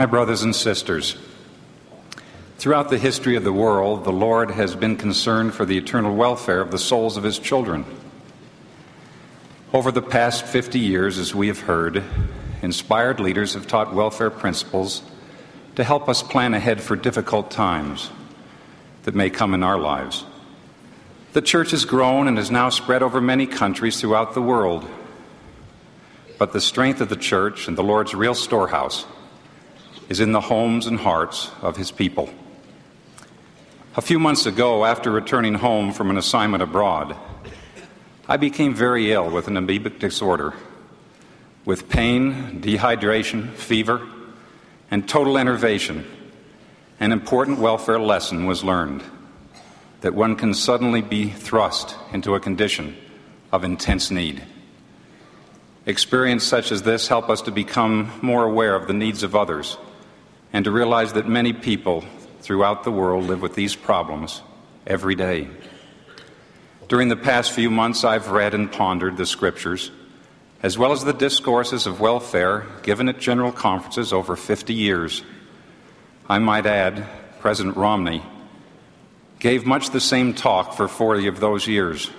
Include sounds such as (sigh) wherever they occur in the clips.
My brothers and sisters, throughout the history of the world, the Lord has been concerned for the eternal welfare of the souls of His children. Over the past 50 years, as we have heard, inspired leaders have taught welfare principles to help us plan ahead for difficult times that may come in our lives. The church has grown and is now spread over many countries throughout the world. But the strength of the church and the Lord's real storehouse is in the homes and hearts of his people. A few months ago, after returning home from an assignment abroad, I became very ill with an amoebic disorder, with pain, dehydration, fever, and total enervation. An important welfare lesson was learned that one can suddenly be thrust into a condition of intense need. Experience such as this help us to become more aware of the needs of others and to realize that many people throughout the world live with these problems every day. During the past few months, I've read and pondered the scriptures, as well as the discourses of welfare given at general conferences over 50 years. I might add, President Romney gave much the same talk for 40 of those years.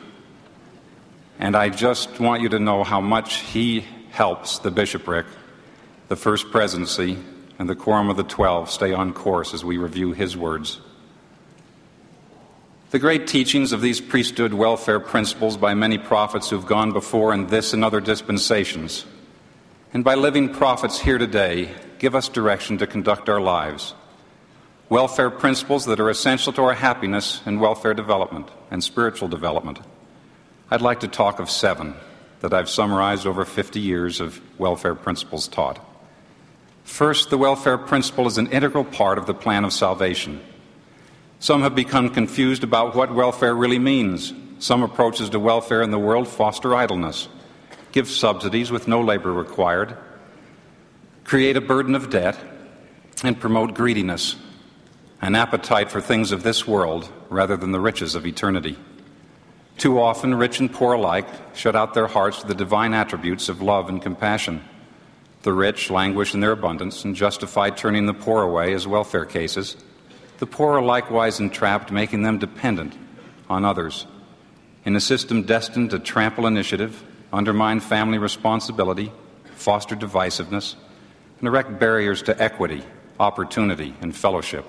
And I just want you to know how much he helps the bishopric, the first presidency, and the Quorum of the Twelve stay on course as we review his words. The great teachings of these priesthood welfare principles by many prophets who've gone before in this and other dispensations, and by living prophets here today, give us direction to conduct our lives. Welfare principles that are essential to our happiness and welfare development and spiritual development. I'd like to talk of seven that I've summarized over 50 years of welfare principles taught. First, the welfare principle is an integral part of the plan of salvation. Some have become confused about what welfare really means. Some approaches to welfare in the world foster idleness, give subsidies with no labor required, create a burden of debt, and promote greediness, an appetite for things of this world rather than the riches of eternity. Too often, rich and poor alike shut out their hearts to the divine attributes of love and compassion. The rich languish in their abundance and justify turning the poor away as welfare cases. The poor are likewise entrapped, making them dependent on others. In a system destined to trample initiative, undermine family responsibility, foster divisiveness, and erect barriers to equity, opportunity, and fellowship.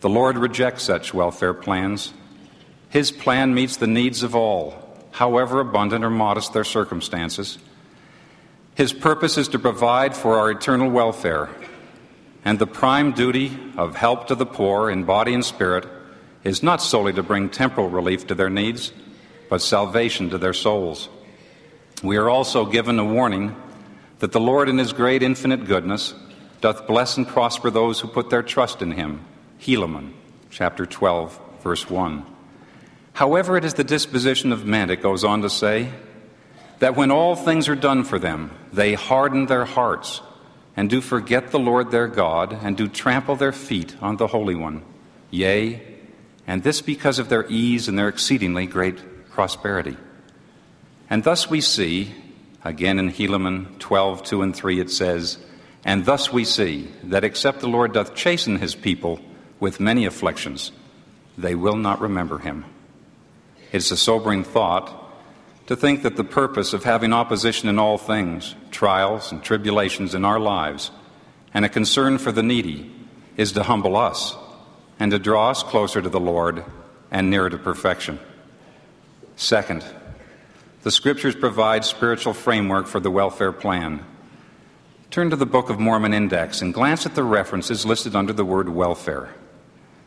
The Lord rejects such welfare plans. His plan meets the needs of all, however abundant or modest their circumstances his purpose is to provide for our eternal welfare, and the prime duty of help to the poor in body and spirit is not solely to bring temporal relief to their needs, but salvation to their souls. We are also given a warning that the Lord, in His great infinite goodness, doth bless and prosper those who put their trust in Him. Helaman, chapter 12, verse 1. However, it is the disposition of men, it goes on to say, that when all things are done for them, they harden their hearts and do forget the Lord their God and do trample their feet on the Holy One. Yea, and this because of their ease and their exceedingly great prosperity. And thus we see, again in Helaman 12, 2 and 3, it says, And thus we see that except the Lord doth chasten his people with many afflictions, they will not remember him. It's a sobering thought to think that the purpose of having opposition in all things, trials and tribulations in our lives, and a concern for the needy is to humble us and to draw us closer to the Lord and nearer to perfection. Second, the Scriptures provide spiritual framework for the welfare plan. Turn to the Book of Mormon Index and glance at the references listed under the word welfare.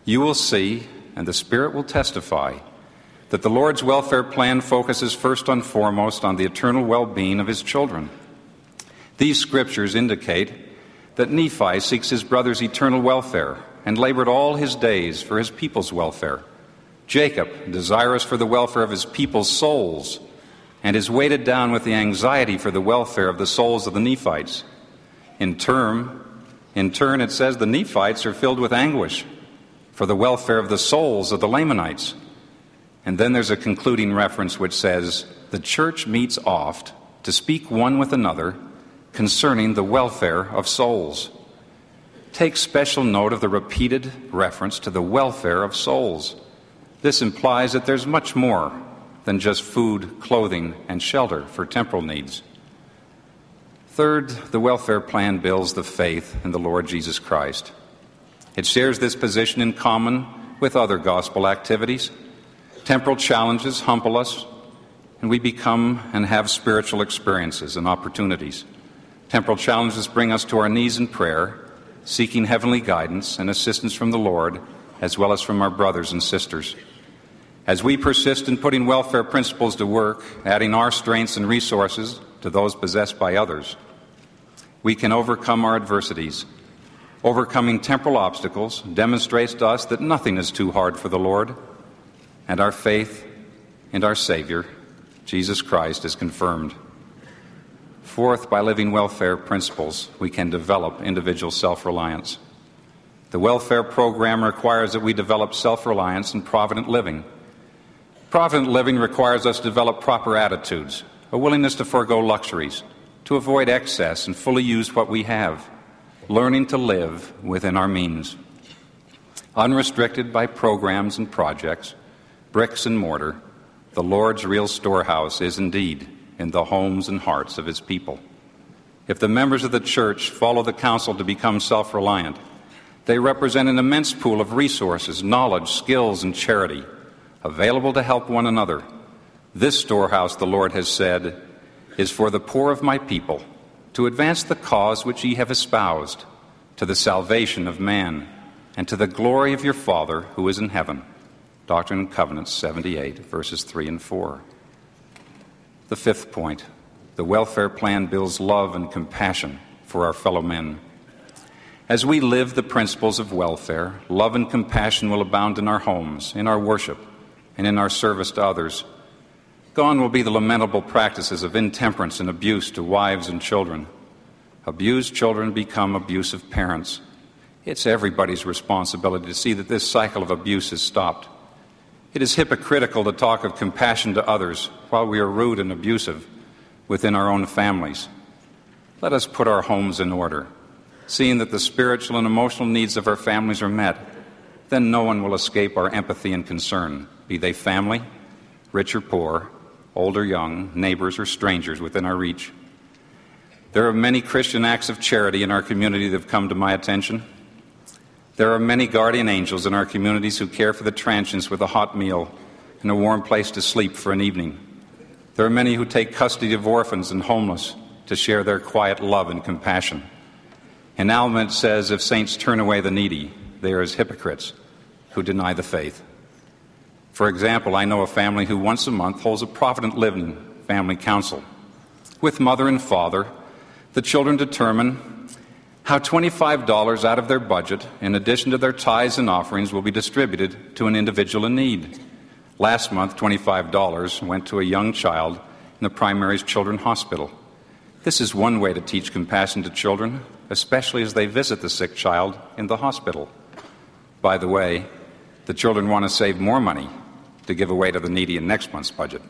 You will see, and the Spirit will testify, that the Lord's welfare plan focuses first and foremost on the eternal well being of his children. These scriptures indicate that Nephi seeks his brother's eternal welfare and labored all his days for his people's welfare. Jacob, desirous for the welfare of his people's souls, and is weighted down with the anxiety for the welfare of the souls of the Nephites. In turn, in turn, it says the Nephites are filled with anguish for the welfare of the souls of the Lamanites. And then there's a concluding reference which says, The church meets oft to speak one with another concerning the welfare of souls. Take special note of the repeated reference to the welfare of souls. This implies that there's much more than just food, clothing, and shelter for temporal needs. Third, the welfare plan builds the faith in the Lord Jesus Christ. It shares this position in common with other gospel activities. Temporal challenges humble us, and we become and have spiritual experiences and opportunities. Temporal challenges bring us to our knees in prayer, seeking heavenly guidance and assistance from the Lord, as well as from our brothers and sisters. As we persist in putting welfare principles to work, adding our strengths and resources to those possessed by others, we can overcome our adversities. Overcoming temporal obstacles demonstrates to us that nothing is too hard for the Lord, and our faith in our Savior, Jesus Christ, is confirmed. Fourth, by living welfare principles, we can develop individual self reliance. The welfare program requires that we develop self reliance and provident living. Provident living requires us to develop proper attitudes, a willingness to forego luxuries, to avoid excess and fully use what we have, learning to live within our means. Unrestricted by programs and projects, bricks and mortar, the Lord's real storehouse is indeed in the homes and hearts of his people. If the members of the church follow the counsel to become self reliant, they represent an immense pool of resources, knowledge, skills, and charity available to help one another. This storehouse, the Lord has said, is for the poor of my people, to advance the cause which ye have espoused, to the salvation of man, and to the glory of your Father who is in heaven. Doctrine and Covenants 78, verses 3 and 4. The fifth point the welfare plan builds love and compassion for our fellow men. As we live the principles of welfare, love and compassion will abound in our homes, in our worship, and in our service to others. Gone will be the lamentable practices of intemperance and abuse to wives and children. Abused children become abusive parents. It's everybody's responsibility to see that this cycle of abuse is stopped. It is hypocritical to talk of compassion to others while we are rude and abusive within our own families. Let us put our homes in order, seeing that the spiritual and emotional needs of our families are met. Then no one will escape our empathy and concern, be they family, rich or poor, old or young, neighbors or strangers within our reach. There are many Christian acts of charity in our community that have come to my attention. There are many guardian angels in our communities who care for the transients with a hot meal and a warm place to sleep for an evening. There are many who take custody of orphans and homeless to share their quiet love and compassion. In Alma says, If saints turn away the needy, they are as hypocrites who deny the faith. For example, I know a family who once a month holds a Provident Living Family Council. With mother and father, the children determine how $25 out of their budget, in addition to their tithes and offerings, will be distributed to an individual in need. Last month, $25 went to a young child in the Primary's Children's Hospital. This is one way to teach compassion to children, especially as they visit the sick child in the hospital. By the way, the children want to save more money to give away to the needy in next month's budget.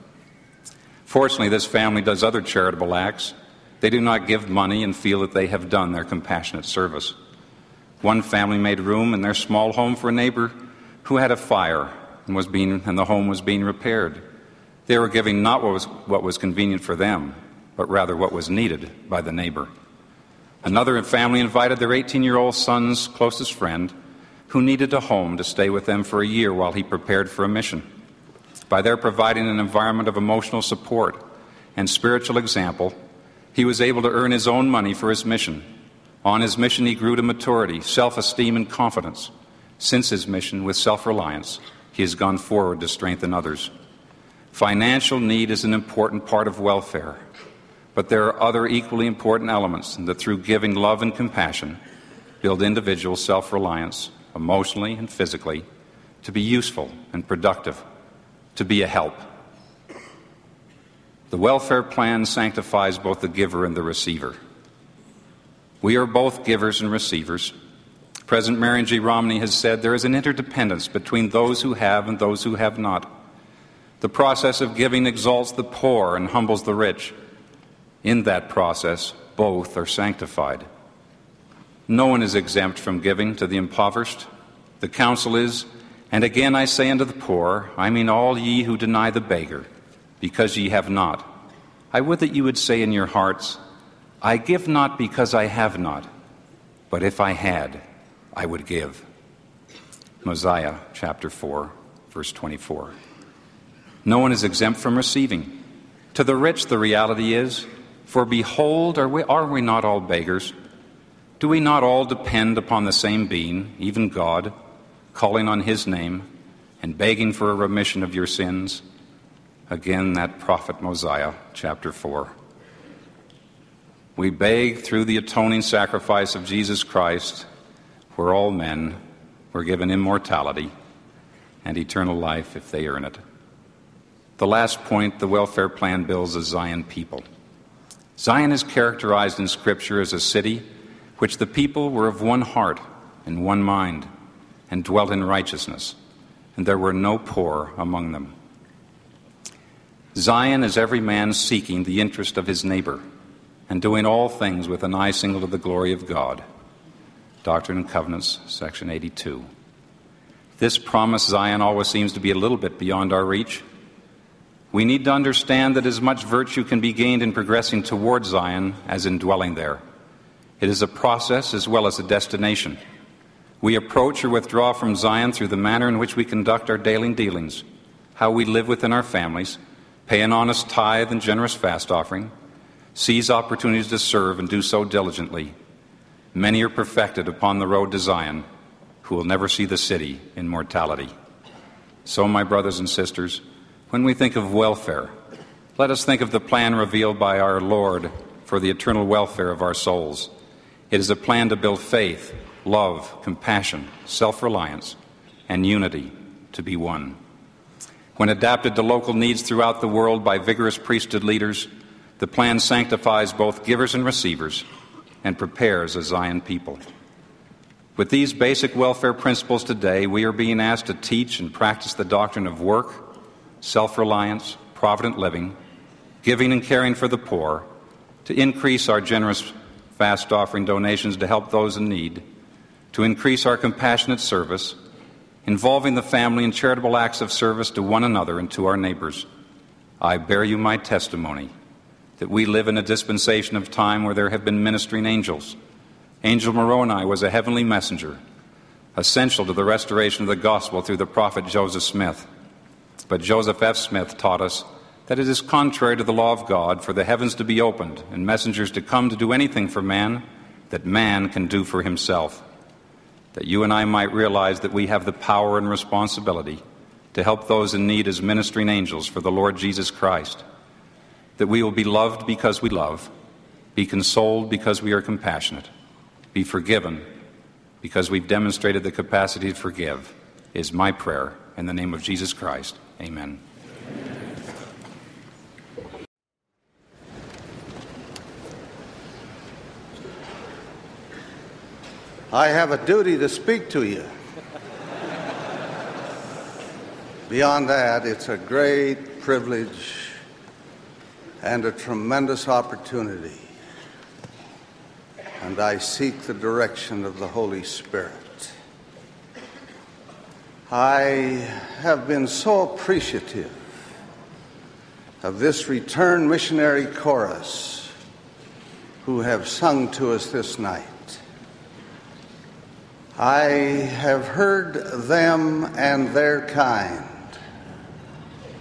Fortunately, this family does other charitable acts. They do not give money and feel that they have done their compassionate service. One family made room in their small home for a neighbor who had a fire and, was being, and the home was being repaired. They were giving not what was, what was convenient for them, but rather what was needed by the neighbor. Another family invited their 18 year old son's closest friend, who needed a home, to stay with them for a year while he prepared for a mission by their providing an environment of emotional support and spiritual example, he was able to earn his own money for his mission. On his mission, he grew to maturity, self esteem, and confidence. Since his mission, with self reliance, he has gone forward to strengthen others. Financial need is an important part of welfare, but there are other equally important elements that, through giving love and compassion, build individual self reliance, emotionally and physically, to be useful and productive to be a help. The welfare plan sanctifies both the giver and the receiver. We are both givers and receivers. President Marion G. Romney has said there is an interdependence between those who have and those who have not. The process of giving exalts the poor and humbles the rich. In that process, both are sanctified. No one is exempt from giving to the impoverished. The counsel is, And again I say unto the poor, I mean all ye who deny the beggar, because ye have not. I would that you would say in your hearts, I give not because I have not, but if I had, I would give. Mosiah chapter 4, verse 24. No one is exempt from receiving. To the rich, the reality is, For behold, are we, are we not all beggars? Do we not all depend upon the same being, even God, calling on his name and begging for a remission of your sins? Again, that prophet Mosiah, chapter 4. We beg through the atoning sacrifice of Jesus Christ, where all men were given immortality and eternal life if they earn it. The last point the welfare plan builds a Zion people. Zion is characterized in Scripture as a city which the people were of one heart and one mind and dwelt in righteousness, and there were no poor among them. Zion is every man seeking the interest of his neighbor and doing all things with an eye single to the glory of God. Doctrine and Covenants, section 82. This promised Zion always seems to be a little bit beyond our reach. We need to understand that as much virtue can be gained in progressing toward Zion as in dwelling there. It is a process as well as a destination. We approach or withdraw from Zion through the manner in which we conduct our daily dealings, how we live within our families, pay an honest tithe and generous fast offering, seize opportunities to serve and do so diligently. Many are perfected upon the road to Zion who will never see the city in mortality. So, my brothers and sisters, when we think of welfare, let us think of the plan revealed by our Lord for the eternal welfare of our souls. It is a plan to build faith, love, compassion, self reliance, and unity to be one. When adapted to local needs throughout the world by vigorous priesthood leaders, the plan sanctifies both givers and receivers and prepares a Zion people. With these basic welfare principles today, we are being asked to teach and practice the doctrine of work, self reliance, provident living, giving and caring for the poor, to increase our generous fast offering donations to help those in need, to increase our compassionate service, involving the family in charitable acts of service to one another and to our neighbors. I bear you my testimony that we live in a dispensation of time where there have been ministering angels. Angel Moroni was a heavenly messenger, essential to the restoration of the gospel through the prophet Joseph Smith. But Joseph F. Smith taught us that it is contrary to the law of God for the heavens to be opened and messengers to come to do anything for man that man can do for himself. That you and I might realize that we have the power and responsibility to help those in need as ministering angels for the Lord Jesus Christ. That we will be loved because we love, be consoled because we are compassionate, be forgiven because we've demonstrated the capacity to forgive, is my prayer in the name of Jesus Christ. Amen. I have a duty to speak to you. Beyond that, it's a great privilege and a tremendous opportunity. And I seek the direction of the Holy Spirit. I have been so appreciative of this return missionary chorus who have sung to us this night. I have heard them and their kind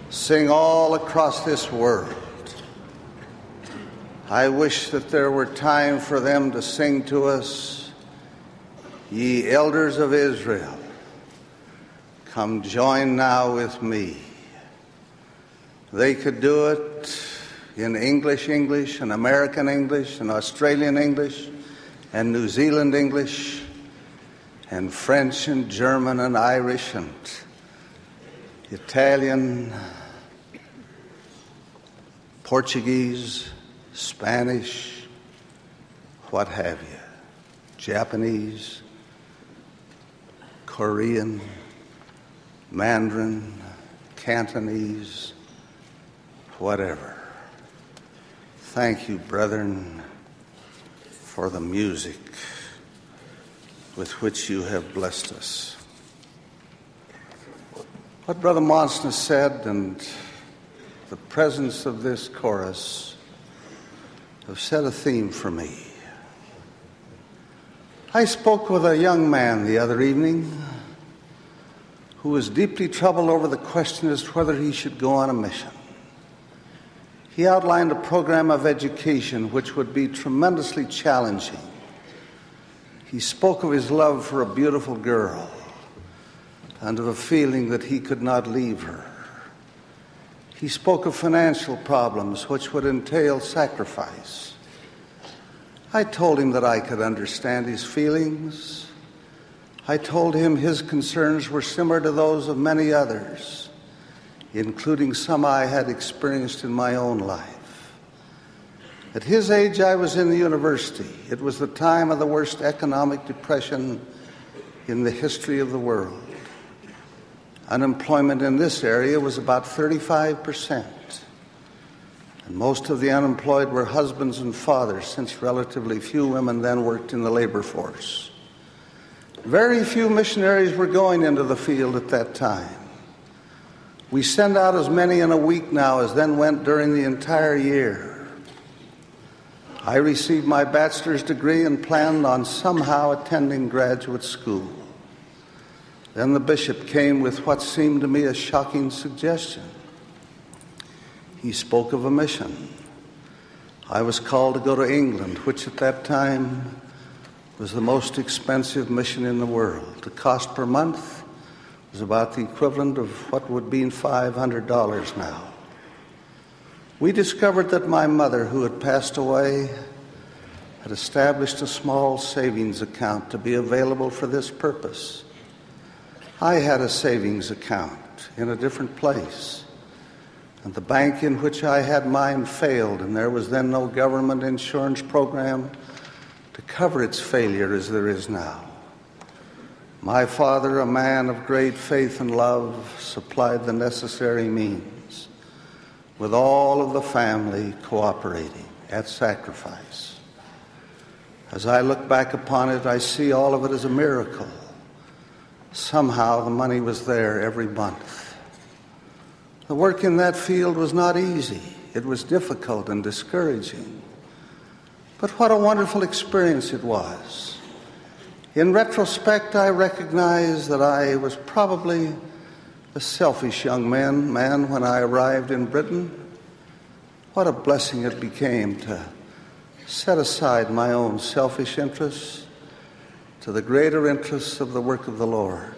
sing all across this world. I wish that there were time for them to sing to us, Ye elders of Israel, come join now with me. They could do it in English English and American English and Australian English and New Zealand English and French and German and Irish and Italian, Portuguese, Spanish, what have you, Japanese, Korean, Mandarin, Cantonese, whatever. Thank you, brethren, for the music with which you have blessed us. What Brother Monson said and the presence of this chorus have set a theme for me. I spoke with a young man the other evening who was deeply troubled over the question as to whether he should go on a mission. He outlined a program of education which would be tremendously challenging. He spoke of his love for a beautiful girl and of a feeling that he could not leave her. He spoke of financial problems which would entail sacrifice. I told him that I could understand his feelings. I told him his concerns were similar to those of many others, including some I had experienced in my own life. At his age, I was in the university. It was the time of the worst economic depression in the history of the world. Unemployment in this area was about 35%. And most of the unemployed were husbands and fathers, since relatively few women then worked in the labor force. Very few missionaries were going into the field at that time. We send out as many in a week now as then went during the entire year. I received my bachelor's degree and planned on somehow attending graduate school. Then the bishop came with what seemed to me a shocking suggestion. He spoke of a mission. I was called to go to England, which at that time was the most expensive mission in the world. The cost per month was about the equivalent of what would be $500 now. We discovered that my mother, who had passed away, had established a small savings account to be available for this purpose. I had a savings account in a different place. And the bank in which I had mine failed, and there was then no government insurance program to cover its failure as there is now. My father, a man of great faith and love, supplied the necessary means, with all of the family cooperating at sacrifice. As I look back upon it, I see all of it as a miracle somehow the money was there every month. The work in that field was not easy, it was difficult and discouraging. But what a wonderful experience it was. In retrospect, I recognize that I was probably a selfish young man, man when I arrived in Britain. What a blessing it became to set aside my own selfish interests to the greater interests of the work of the Lord.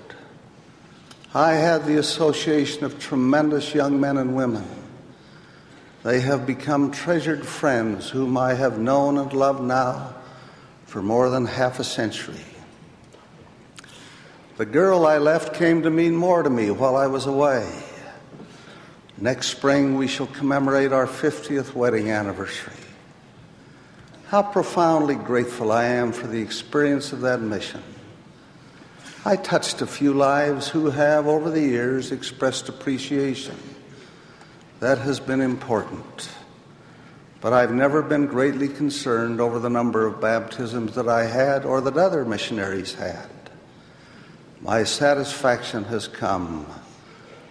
I had the association of tremendous young men and women. They have become treasured friends whom I have known and loved now for more than half a century. The girl I left came to mean more to me while I was away. Next spring, we shall commemorate our 50th wedding anniversary. How profoundly grateful I am for the experience of that mission. I touched a few lives who have, over the years, expressed appreciation. That has been important. But I've never been greatly concerned over the number of baptisms that I had or that other missionaries had. My satisfaction has come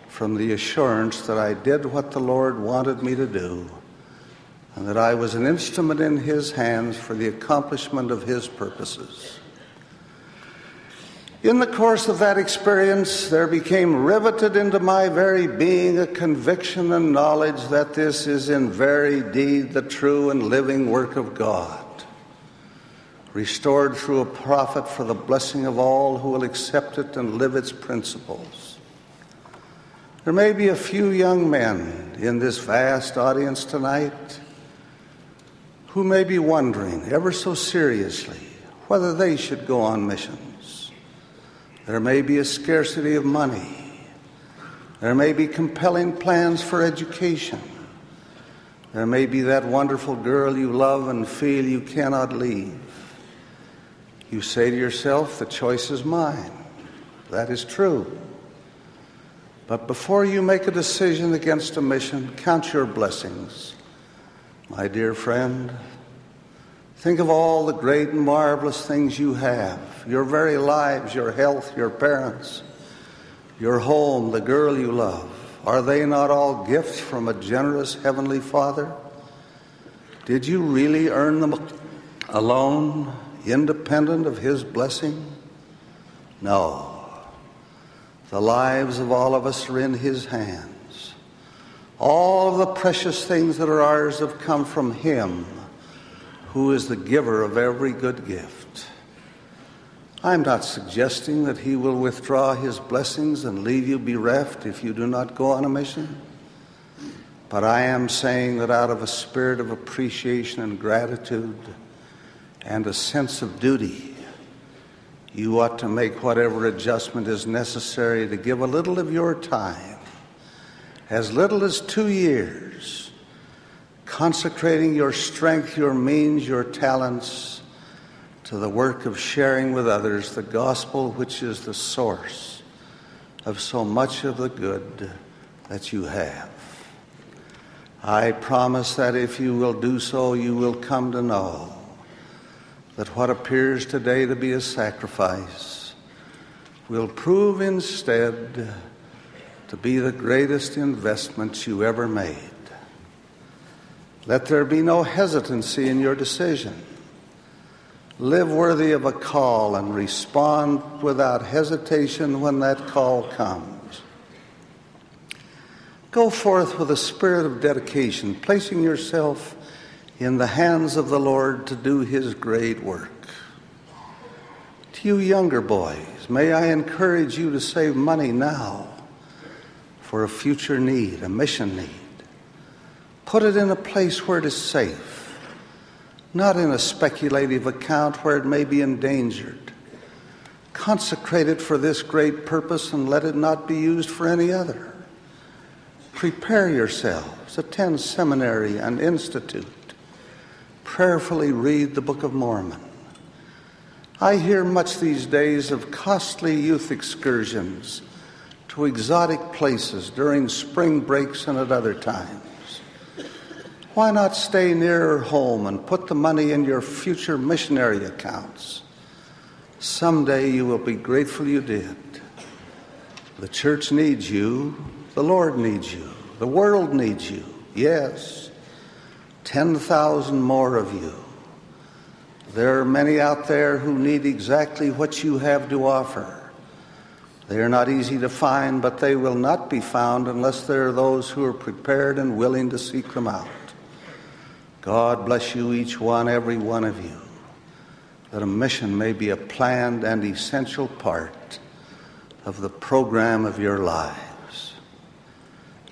from the assurance that I did what the Lord wanted me to do and that I was an instrument in His hands for the accomplishment of His purposes. In the course of that experience, there became riveted into my very being a conviction and knowledge that this is in very deed the true and living work of God, restored through a prophet for the blessing of all who will accept it and live its principles. There may be a few young men in this vast audience tonight who may be wondering ever so seriously whether they should go on missions. There may be a scarcity of money. There may be compelling plans for education. There may be that wonderful girl you love and feel you cannot leave. You say to yourself, the choice is mine. That is true. But before you make a decision against a mission, count your blessings my dear friend, Think of all the great and marvelous things you have your very lives, your health, your parents, your home, the girl you love. Are they not all gifts from a generous Heavenly Father? Did you really earn them alone, independent of His blessing? No. The lives of all of us are in His hands. All of the precious things that are ours have come from Him, who is the giver of every good gift. I'm not suggesting that He will withdraw His blessings and leave you bereft if you do not go on a mission. But I am saying that out of a spirit of appreciation and gratitude and a sense of duty, you ought to make whatever adjustment is necessary to give a little of your time, as little as two years, consecrating your strength, your means, your talents to the work of sharing with others the gospel, which is the source of so much of the good that you have. I promise that if you will do so, you will come to know that what appears today to be a sacrifice will prove instead to be the greatest investment you ever made. Let there be no hesitancy in your decision. Live worthy of a call and respond without hesitation when that call comes. Go forth with a spirit of dedication, placing yourself in the hands of the Lord to do his great work. To you younger boys, may I encourage you to save money now for a future need, a mission need. Put it in a place where it is safe, not in a speculative account where it may be endangered. Consecrate it for this great purpose and let it not be used for any other. Prepare yourselves, attend seminary and institute prayerfully read the Book of Mormon. I hear much these days of costly youth excursions to exotic places during spring breaks and at other times. Why not stay nearer home and put the money in your future missionary accounts? Someday you will be grateful you did. The church needs you, the Lord needs you, the world needs you, yes. 10,000 more of you. There are many out there who need exactly what you have to offer. They are not easy to find, but they will not be found unless there are those who are prepared and willing to seek them out. God bless you, each one, every one of you, that a mission may be a planned and essential part of the program of your lives.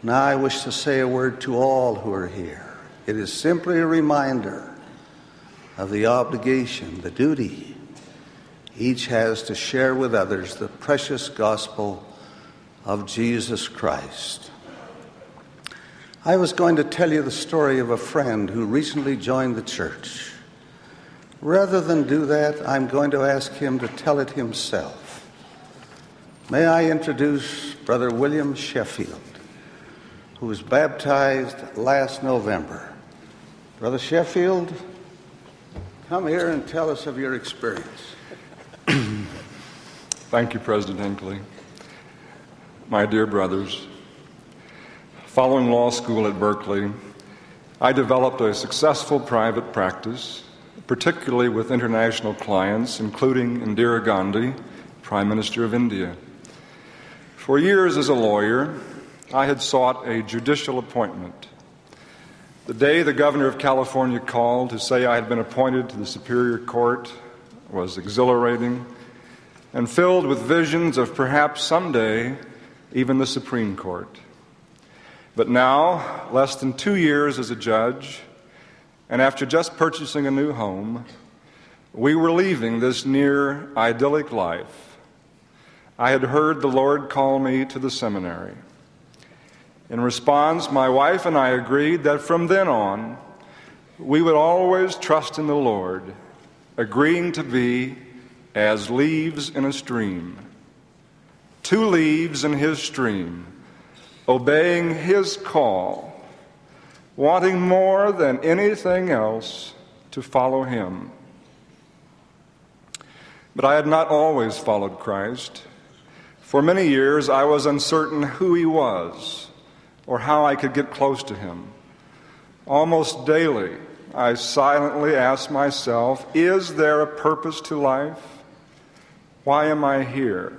Now I wish to say a word to all who are here. It is simply a reminder of the obligation, the duty each has to share with others the precious gospel of Jesus Christ. I was going to tell you the story of a friend who recently joined the church. Rather than do that, I'm going to ask him to tell it himself. May I introduce Brother William Sheffield, who was baptized last November. Brother Sheffield, come here and tell us of your experience. (clears throat) Thank you, President Hinckley. My dear brothers, following law school at Berkeley, I developed a successful private practice, particularly with international clients, including Indira Gandhi, Prime Minister of India. For years as a lawyer, I had sought a judicial appointment the day the governor of California called to say I had been appointed to the Superior Court was exhilarating and filled with visions of perhaps someday even the Supreme Court. But now, less than two years as a judge, and after just purchasing a new home, we were leaving this near idyllic life. I had heard the Lord call me to the seminary. In response, my wife and I agreed that from then on, we would always trust in the Lord, agreeing to be as leaves in a stream. Two leaves in His stream, obeying His call, wanting more than anything else to follow him. But I had not always followed Christ. For many years, I was uncertain who he was or how I could get close to him. Almost daily, I silently asked myself Is there a purpose to life? Why am I here?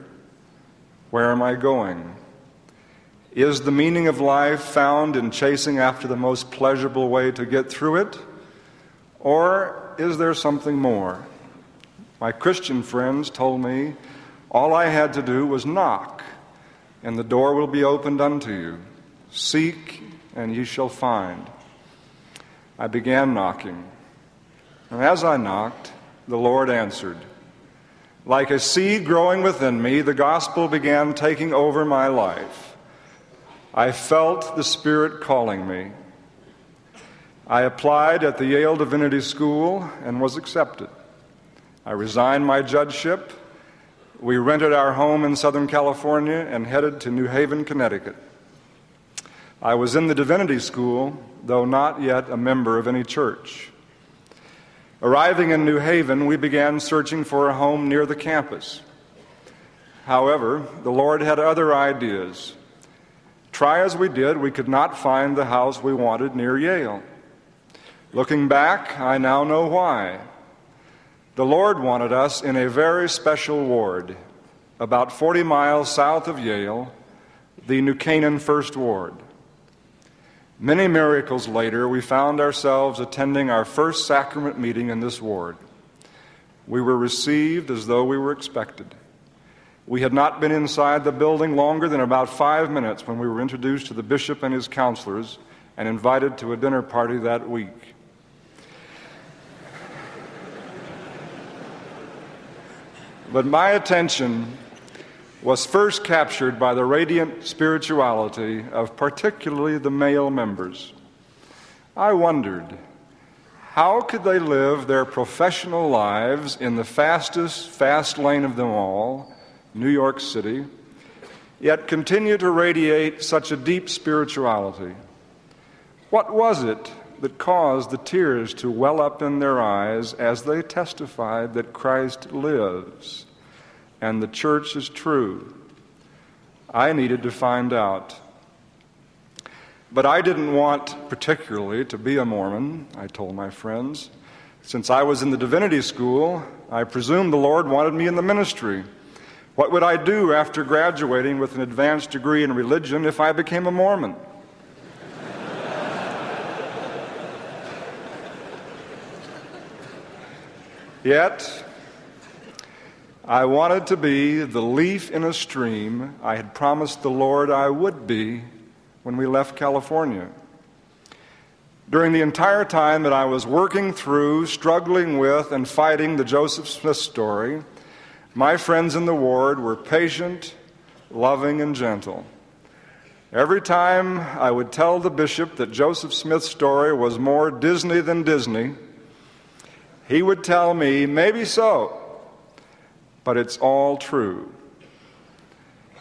Where am I going? Is the meaning of life found in chasing after the most pleasurable way to get through it? Or is there something more? My Christian friends told me all I had to do was knock, and the door will be opened unto you. Seek, and ye shall find. I began knocking, and as I knocked, the Lord answered. Like a seed growing within me, the gospel began taking over my life. I felt the Spirit calling me. I applied at the Yale Divinity School and was accepted. I resigned my judgeship. We rented our home in Southern California and headed to New Haven, Connecticut. I was in the Divinity School, though not yet a member of any church. Arriving in New Haven, we began searching for a home near the campus. However, the Lord had other ideas. Try as we did, we could not find the house we wanted near Yale. Looking back, I now know why. The Lord wanted us in a very special ward, about 40 miles south of Yale, the New Canaan First Ward. Many miracles later, we found ourselves attending our first sacrament meeting in this ward. We were received as though we were expected. We had not been inside the building longer than about five minutes when we were introduced to the bishop and his counselors and invited to a dinner party that week. But my attention was first captured by the radiant spirituality of particularly the male members. I wondered how could they live their professional lives in the fastest fast lane of them all New York City, yet continue to radiate such a deep spirituality? What was it that caused the tears to well up in their eyes as they testified that Christ lives and the church is true? I needed to find out. But I didn't want particularly to be a Mormon, I told my friends. Since I was in the divinity school, I presumed the Lord wanted me in the ministry. What would I do after graduating with an advanced degree in religion if I became a Mormon? (laughs) Yet, I wanted to be the leaf in a stream I had promised the Lord I would be when we left California. During the entire time that I was working through, struggling with, and fighting the Joseph Smith story, my friends in the ward were patient, loving, and gentle. Every time I would tell the bishop that Joseph Smith's story was more Disney than Disney, he would tell me, maybe so, but it's all true.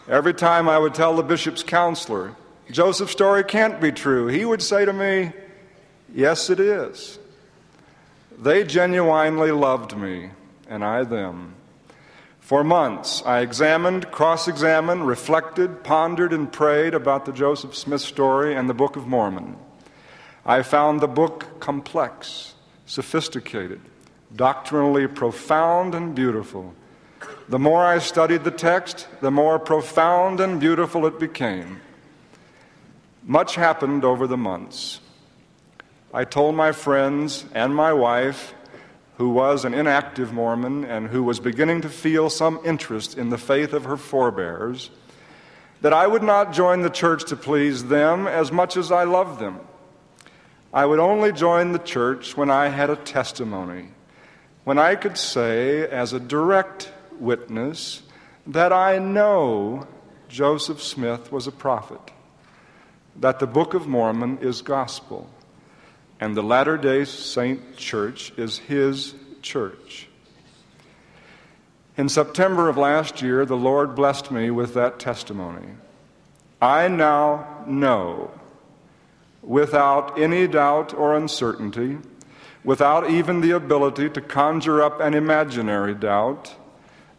Every time I would tell the bishop's counselor, Joseph's story can't be true, he would say to me, Yes, it is. They genuinely loved me, and I them. For months, I examined, cross examined, reflected, pondered, and prayed about the Joseph Smith story and the Book of Mormon. I found the book complex, sophisticated, doctrinally profound, and beautiful. The more I studied the text, the more profound and beautiful it became. Much happened over the months. I told my friends and my wife who was an inactive Mormon and who was beginning to feel some interest in the faith of her forebears, that I would not join the church to please them as much as I loved them. I would only join the church when I had a testimony, when I could say, as a direct witness, that I know Joseph Smith was a prophet, that the Book of Mormon is gospel and the Latter day Saint Church is his church. In September of last year, the Lord blessed me with that testimony. I now know, without any doubt or uncertainty, without even the ability to conjure up an imaginary doubt,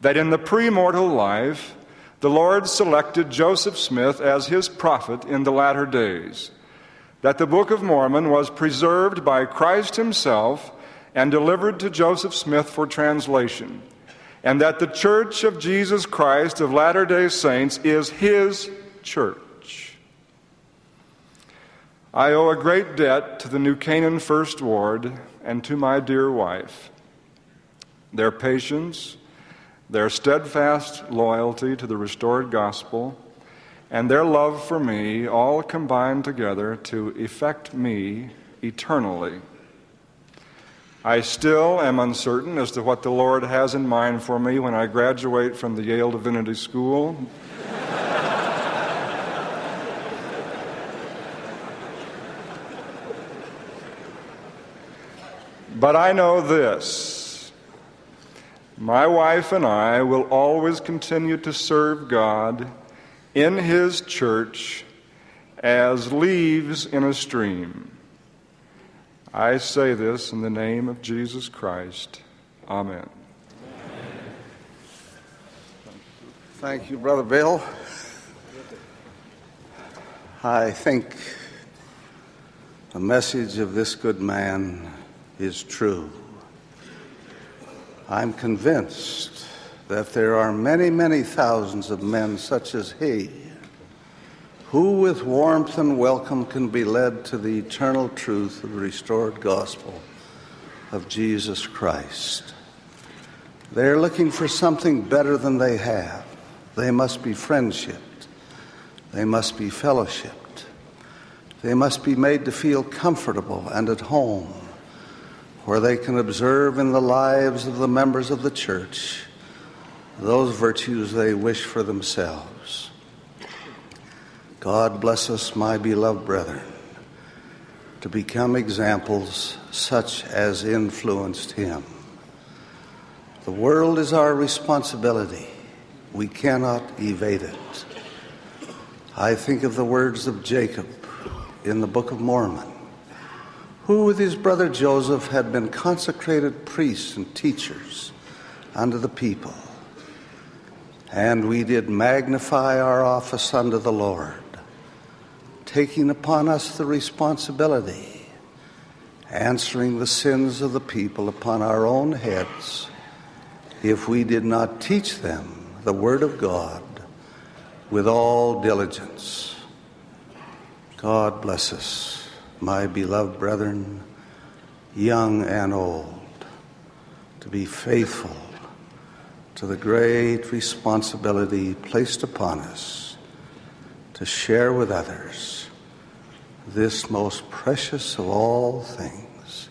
that in the premortal life, the Lord selected Joseph Smith as his prophet in the latter days, that the Book of Mormon was preserved by Christ Himself and delivered to Joseph Smith for translation, and that the Church of Jesus Christ of Latter day Saints is His church. I owe a great debt to the New Canaan First Ward and to my dear wife. Their patience, their steadfast loyalty to the restored gospel, and their love for me all combine together to effect me eternally. I still am uncertain as to what the Lord has in mind for me when I graduate from the Yale Divinity School. (laughs) but I know this my wife and I will always continue to serve God in His church as leaves in a stream. I say this in the name of Jesus Christ. Amen. Thank you, Brother Bill. I think the message of this good man is true. I'm convinced that there are many, many thousands of men such as he who, with warmth and welcome, can be led to the eternal truth of the restored gospel of Jesus Christ. They're looking for something better than they have. They must be friendshiped, they must be fellowshipped, they must be made to feel comfortable and at home where they can observe in the lives of the members of the church those virtues they wish for themselves. God bless us, my beloved brethren, to become examples such as influenced him. The world is our responsibility. We cannot evade it. I think of the words of Jacob in the Book of Mormon who with his brother Joseph had been consecrated priests and teachers unto the people. And we did magnify our office unto the Lord, taking upon us the responsibility, answering the sins of the people upon our own heads, if we did not teach them the Word of God with all diligence. God bless us my beloved brethren, young and old, to be faithful to the great responsibility placed upon us to share with others this most precious of all things.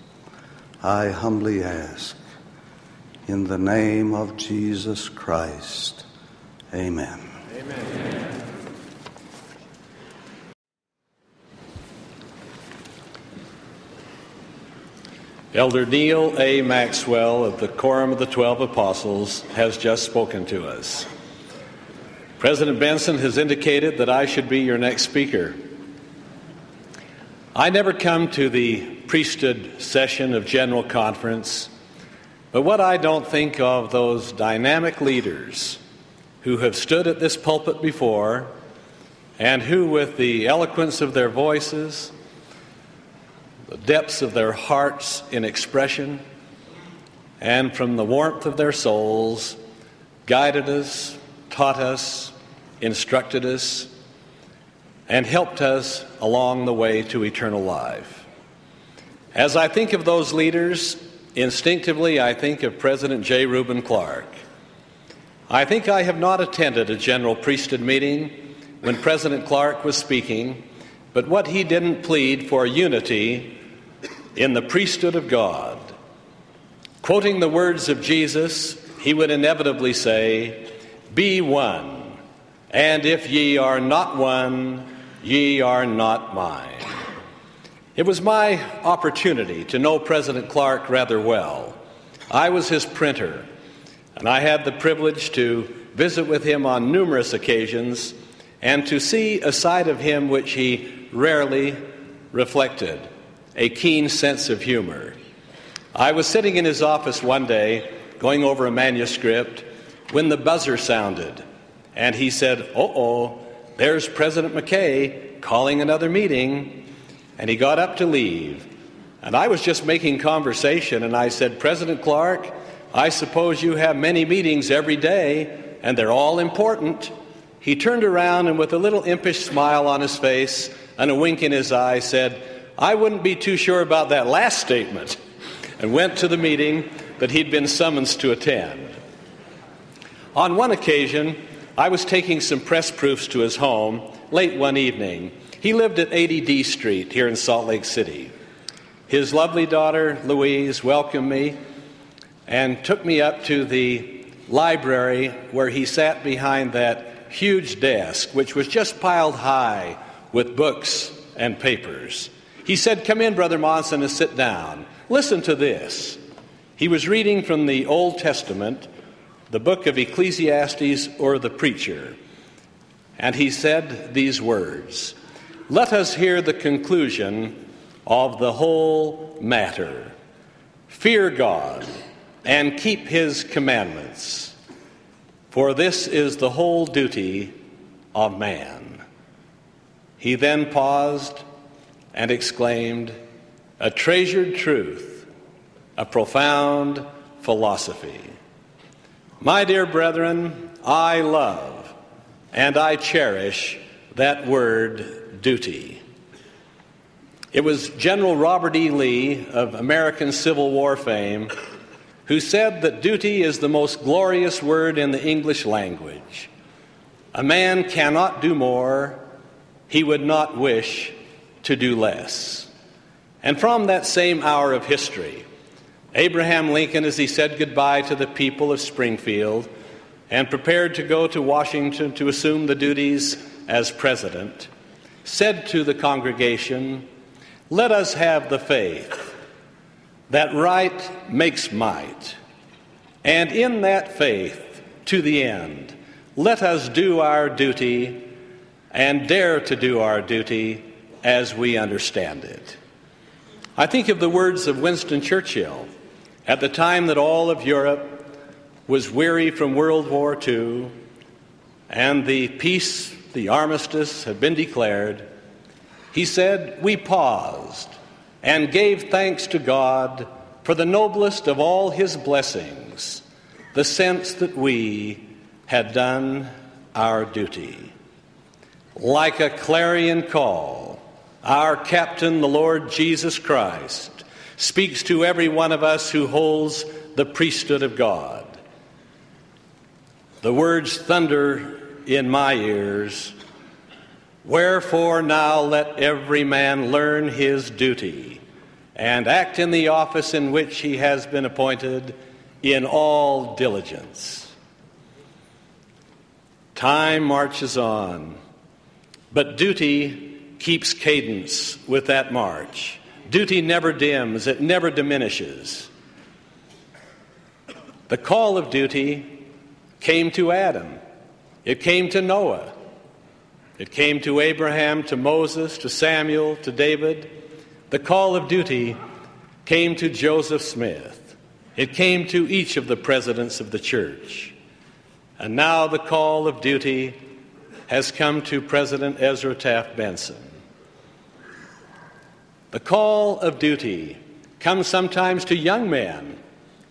I humbly ask, in the name of Jesus Christ, amen. Amen. Elder Neal A. Maxwell of the Quorum of the Twelve Apostles has just spoken to us. President Benson has indicated that I should be your next speaker. I never come to the priesthood session of General Conference, but what I don't think of those dynamic leaders who have stood at this pulpit before and who, with the eloquence of their voices, the depths of their hearts in expression, and from the warmth of their souls, guided us, taught us, instructed us, and helped us along the way to eternal life. As I think of those leaders, instinctively I think of President J. Reuben Clark. I think I have not attended a general priesthood meeting when President Clark was speaking, but what he didn't plead for unity in the priesthood of God. Quoting the words of Jesus, he would inevitably say, Be one, and if ye are not one, ye are not mine. It was my opportunity to know President Clark rather well. I was his printer, and I had the privilege to visit with him on numerous occasions and to see a side of him which he rarely reflected a keen sense of humor. I was sitting in his office one day going over a manuscript when the buzzer sounded, and he said, Oh, oh, there's President McKay calling another meeting. And he got up to leave. And I was just making conversation, and I said, President Clark, I suppose you have many meetings every day, and they're all important. He turned around and, with a little impish smile on his face and a wink in his eye, said, I wouldn't be too sure about that last statement, and went to the meeting that he'd been summoned to attend. On one occasion, I was taking some press proofs to his home late one evening. He lived at 80 D Street here in Salt Lake City. His lovely daughter, Louise, welcomed me and took me up to the library where he sat behind that huge desk, which was just piled high with books and papers. He said, Come in, Brother Monson, and sit down. Listen to this. He was reading from the Old Testament, the book of Ecclesiastes or the Preacher, and he said these words Let us hear the conclusion of the whole matter. Fear God and keep his commandments, for this is the whole duty of man. He then paused and exclaimed, A treasured truth, a profound philosophy. My dear brethren, I love and I cherish that word duty. It was General Robert E. Lee of American Civil War fame who said that duty is the most glorious word in the English language. A man cannot do more, he would not wish to do less. And from that same hour of history, Abraham Lincoln, as he said goodbye to the people of Springfield and prepared to go to Washington to assume the duties as president, said to the congregation, Let us have the faith that right makes might. And in that faith, to the end, let us do our duty and dare to do our duty as we understand it. I think of the words of Winston Churchill at the time that all of Europe was weary from World War II and the peace, the armistice had been declared. He said, We paused and gave thanks to God for the noblest of all his blessings, the sense that we had done our duty. Like a clarion call, our captain, the Lord Jesus Christ, speaks to every one of us who holds the priesthood of God. The words thunder in my ears Wherefore now let every man learn his duty and act in the office in which he has been appointed in all diligence. Time marches on, but duty keeps cadence with that march. Duty never dims, it never diminishes. The call of duty came to Adam, it came to Noah, it came to Abraham, to Moses, to Samuel, to David. The call of duty came to Joseph Smith. It came to each of the presidents of the church. And now the call of duty has come to President Ezra Taft Benson. The call of duty comes sometimes to young men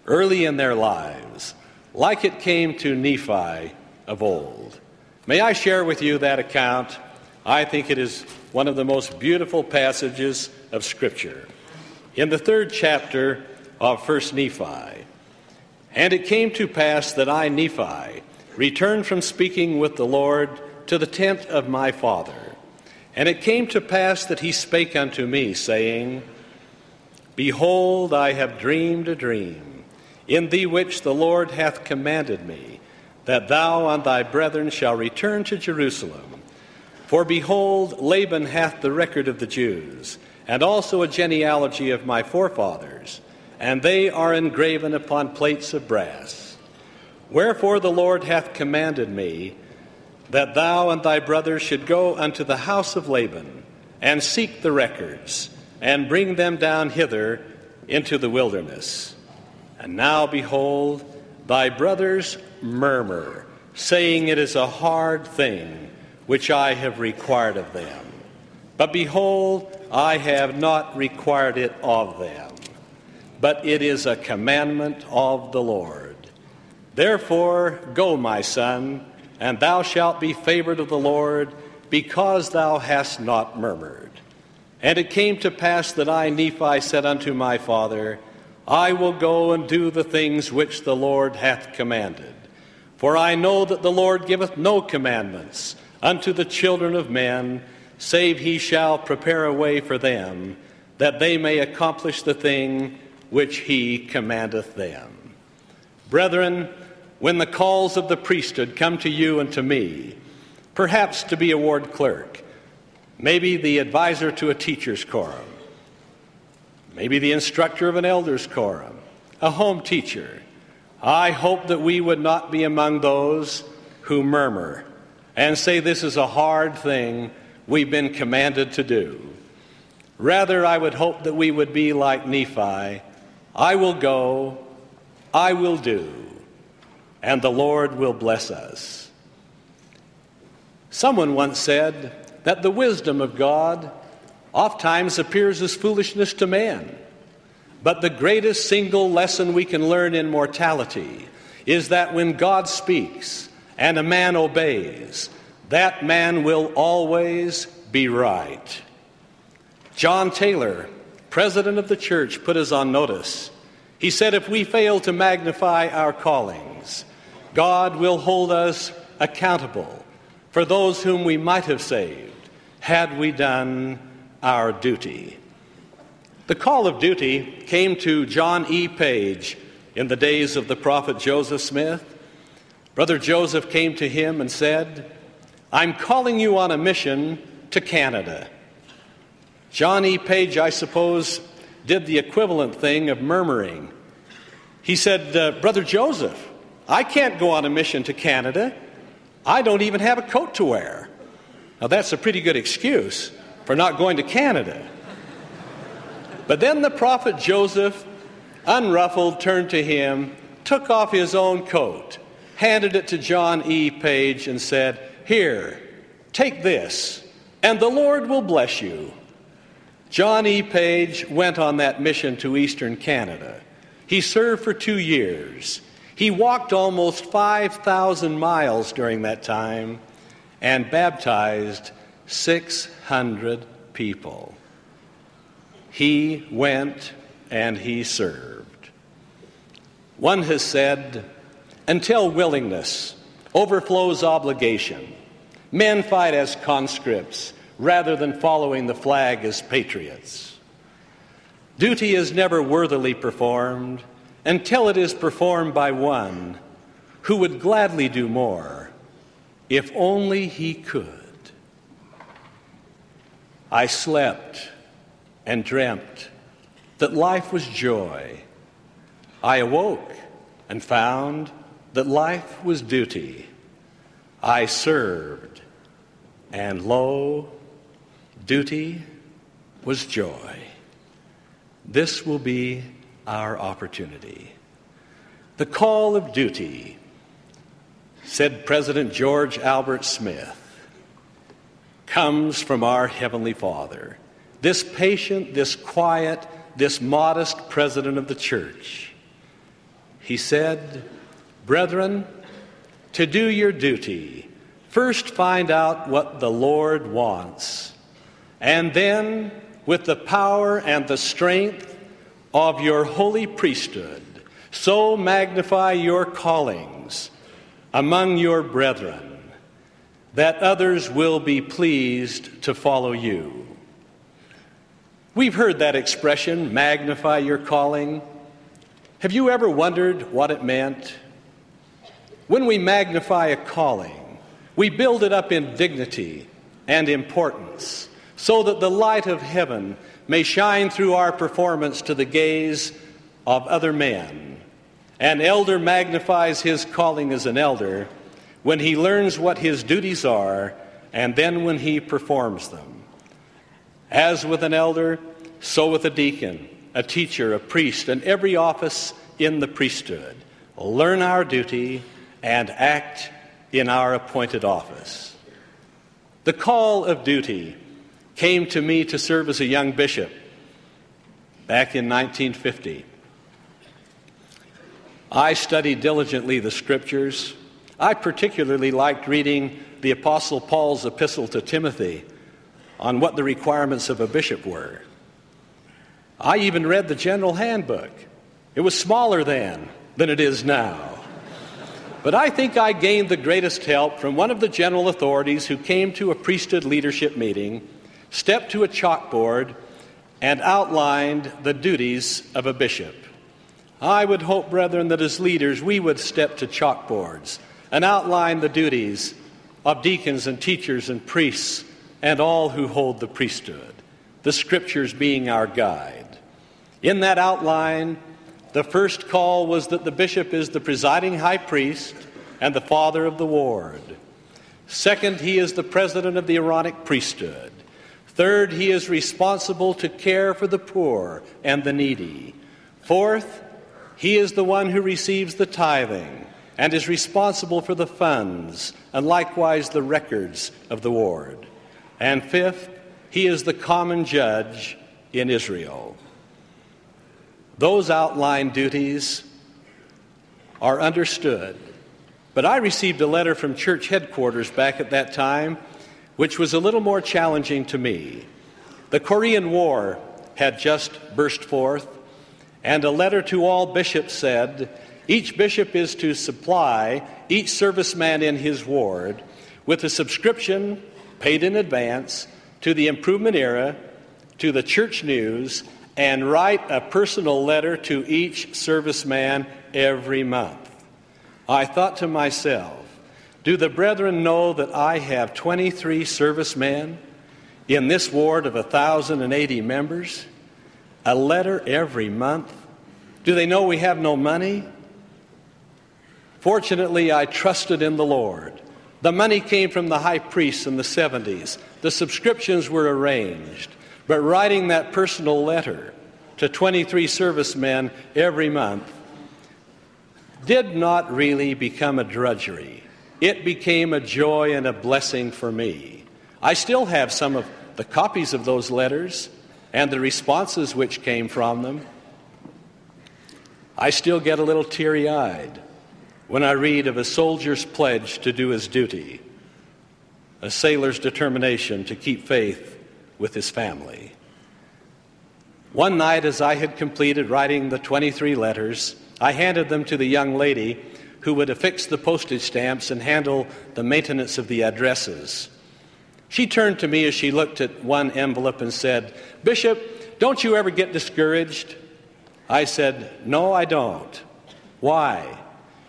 early in their lives, like it came to Nephi of old. May I share with you that account? I think it is one of the most beautiful passages of Scripture. In the third chapter of First Nephi, and it came to pass that I, Nephi, returned from speaking with the Lord to the tent of my father. And it came to pass that he spake unto me, saying, Behold, I have dreamed a dream, in thee which the Lord hath commanded me, that thou and thy brethren shall return to Jerusalem for behold, Laban hath the record of the Jews, and also a genealogy of my forefathers, and they are engraven upon plates of brass. Wherefore the Lord hath commanded me that thou and thy brothers should go unto the house of Laban, and seek the records, and bring them down hither, into the wilderness. And now, behold, thy brothers murmur, saying, It is a hard thing which I have required of them. But behold, I have not required it of them, but it is a commandment of the Lord. Therefore, go, my son, and thou shalt be favored of the Lord, because thou hast not murmured. And it came to pass that I, Nephi, said unto my father, I will go and do the things which the Lord hath commanded. For I know that the Lord giveth no commandments unto the children of men, save he shall prepare a way for them, that they may accomplish the thing which he commandeth them. Brethren, when the calls of the priesthood come to you and to me, perhaps to be a ward clerk, maybe the advisor to a teacher's quorum, maybe the instructor of an elder's quorum, a home teacher, I hope that we would not be among those who murmur and say this is a hard thing we've been commanded to do. Rather, I would hope that we would be like Nephi. I will go, I will do, and the Lord will bless us. Someone once said that the wisdom of God oftentimes appears as foolishness to man. But the greatest single lesson we can learn in mortality is that when God speaks and a man obeys, that man will always be right. John Taylor, president of the church, put us on notice. He said, If we fail to magnify our callings, God will hold us accountable for those whom we might have saved had we done our duty. The call of duty came to John E. Page in the days of the prophet Joseph Smith. Brother Joseph came to him and said, I'm calling you on a mission to Canada. John E. Page, I suppose, did the equivalent thing of murmuring. He said, uh, Brother Joseph, I can't go on a mission to Canada. I don't even have a coat to wear. Now, that's a pretty good excuse for not going to Canada. But then the prophet Joseph, unruffled, turned to him, took off his own coat, handed it to John E. Page, and said, Here, take this, and the Lord will bless you. John E. Page went on that mission to eastern Canada. He served for two years. He walked almost 5,000 miles during that time and baptized 600 people. He went and he served. One has said, until willingness overflows obligation, men fight as conscripts rather than following the flag as patriots. Duty is never worthily performed until it is performed by one who would gladly do more if only he could. I slept and dreamt that life was joy. I awoke and found that life was duty. I served, and lo, duty was joy. This will be our opportunity. The call of duty, said President George Albert Smith, comes from our Heavenly Father. This patient, this quiet, this modest president of the church. He said, Brethren, to do your duty, first find out what the Lord wants, and then, with the power and the strength of your holy priesthood, so magnify your callings among your brethren that others will be pleased to follow you. We've heard that expression, magnify your calling. Have you ever wondered what it meant? When we magnify a calling, we build it up in dignity and importance so that the light of heaven may shine through our performance to the gaze of other men. An elder magnifies his calling as an elder when he learns what his duties are and then when he performs them. As with an elder, so with a deacon, a teacher, a priest, and every office in the priesthood. Learn our duty and act in our appointed office. The call of duty came to me to serve as a young bishop back in 1950. I studied diligently the scriptures. I particularly liked reading the Apostle Paul's epistle to Timothy on what the requirements of a bishop were. I even read the general handbook. It was smaller then than it is now. But I think I gained the greatest help from one of the general authorities who came to a priesthood leadership meeting, stepped to a chalkboard, and outlined the duties of a bishop. I would hope, brethren, that as leaders we would step to chalkboards and outline the duties of deacons and teachers and priests and all who hold the priesthood, the scriptures being our guide. In that outline, the first call was that the bishop is the presiding high priest and the father of the ward. Second, he is the president of the Aaronic priesthood. Third, he is responsible to care for the poor and the needy. Fourth, he is the one who receives the tithing and is responsible for the funds and likewise the records of the ward. And fifth, he is the common judge in Israel. Those outlined duties are understood. But I received a letter from church headquarters back at that time, which was a little more challenging to me. The Korean War had just burst forth, and a letter to all bishops said each bishop is to supply each serviceman in his ward with a subscription paid in advance to the Improvement Era, to the Church News, and write a personal letter to each serviceman every month. I thought to myself, do the brethren know that I have 23 servicemen in this ward of 1,080 members? A letter every month? Do they know we have no money? Fortunately, I trusted in the Lord. The money came from the high priests in the 70s. The subscriptions were arranged. But writing that personal letter to 23 servicemen every month did not really become a drudgery. It became a joy and a blessing for me. I still have some of the copies of those letters and the responses which came from them. I still get a little teary eyed when I read of a soldier's pledge to do his duty, a sailor's determination to keep faith with his family. One night, as I had completed writing the 23 letters, I handed them to the young lady who would affix the postage stamps and handle the maintenance of the addresses. She turned to me as she looked at one envelope and said, Bishop, don't you ever get discouraged? I said, No, I don't. Why?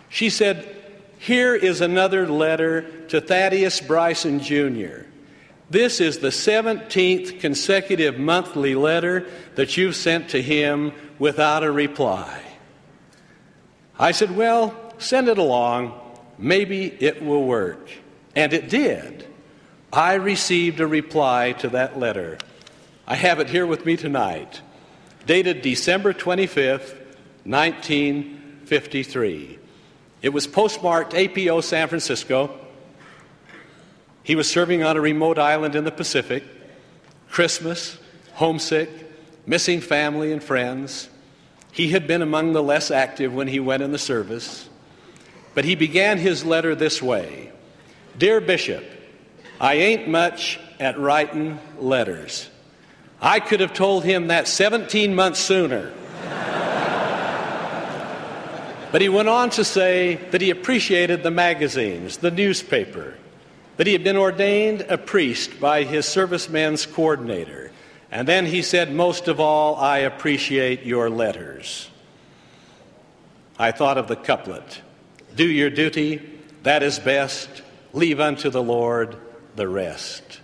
She said, Here is another letter to Thaddeus Bryson Jr. This is the 17th consecutive monthly letter that you've sent to him without a reply. I said, Well, send it along. Maybe it will work. And it did. I received a reply to that letter. I have it here with me tonight, dated December 25th, 1953. It was postmarked APO San Francisco. He was serving on a remote island in the Pacific, Christmas, homesick, missing family and friends. He had been among the less active when he went in the service. But he began his letter this way Dear Bishop, I ain't much at writing letters. I could have told him that 17 months sooner. but he went on to say that he appreciated the magazines, the newspaper, that he had been ordained a priest by his servicemen's coordinator. And then he said, Most of all, I appreciate your letters. I thought of the couplet Do your duty, that is best, leave unto the Lord the rest.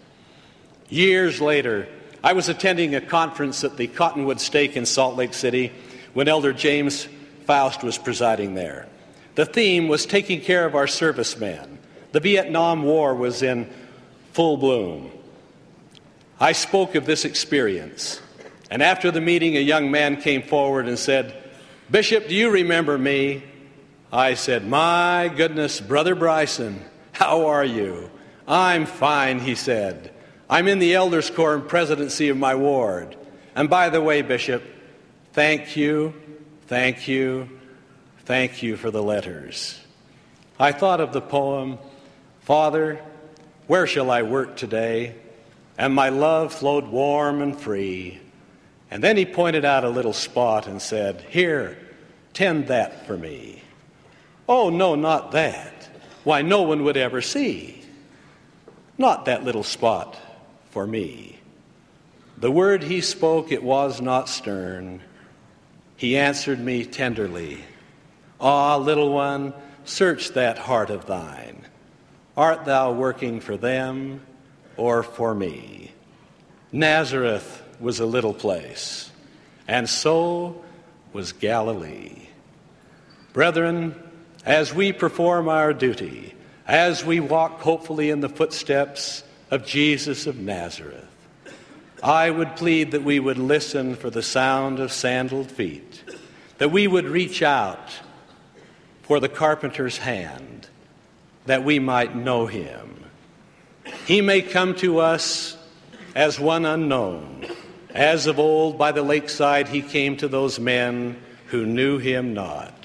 Years later, I was attending a conference at the Cottonwood Stake in Salt Lake City when Elder James Faust was presiding there. The theme was taking care of our servicemen. The Vietnam War was in full bloom. I spoke of this experience And after the meeting, a young man came forward and said, Bishop, do you remember me? I said, My goodness, Brother Bryson, how are you? I'm fine, he said. I'm in the elders' quorum presidency of my ward. And by the way, Bishop, thank you, thank you, thank you for the letters. I thought of the poem, Father, where shall I work today? And my love flowed warm and free. And then he pointed out a little spot and said, Here, tend that for me. Oh, no, not that. Why, no one would ever see. Not that little spot for me. The word he spoke, it was not stern. He answered me tenderly, Ah, little one, search that heart of thine. Art thou working for them or for me? Nazareth was a little place, and so was Galilee. Brethren, as we perform our duty, as we walk hopefully in the footsteps of Jesus of Nazareth, I would plead that we would listen for the sound of sandaled feet, that we would reach out for the carpenter's hand, that we might know him. He may come to us as one unknown, as of old by the lakeside, he came to those men who knew him not.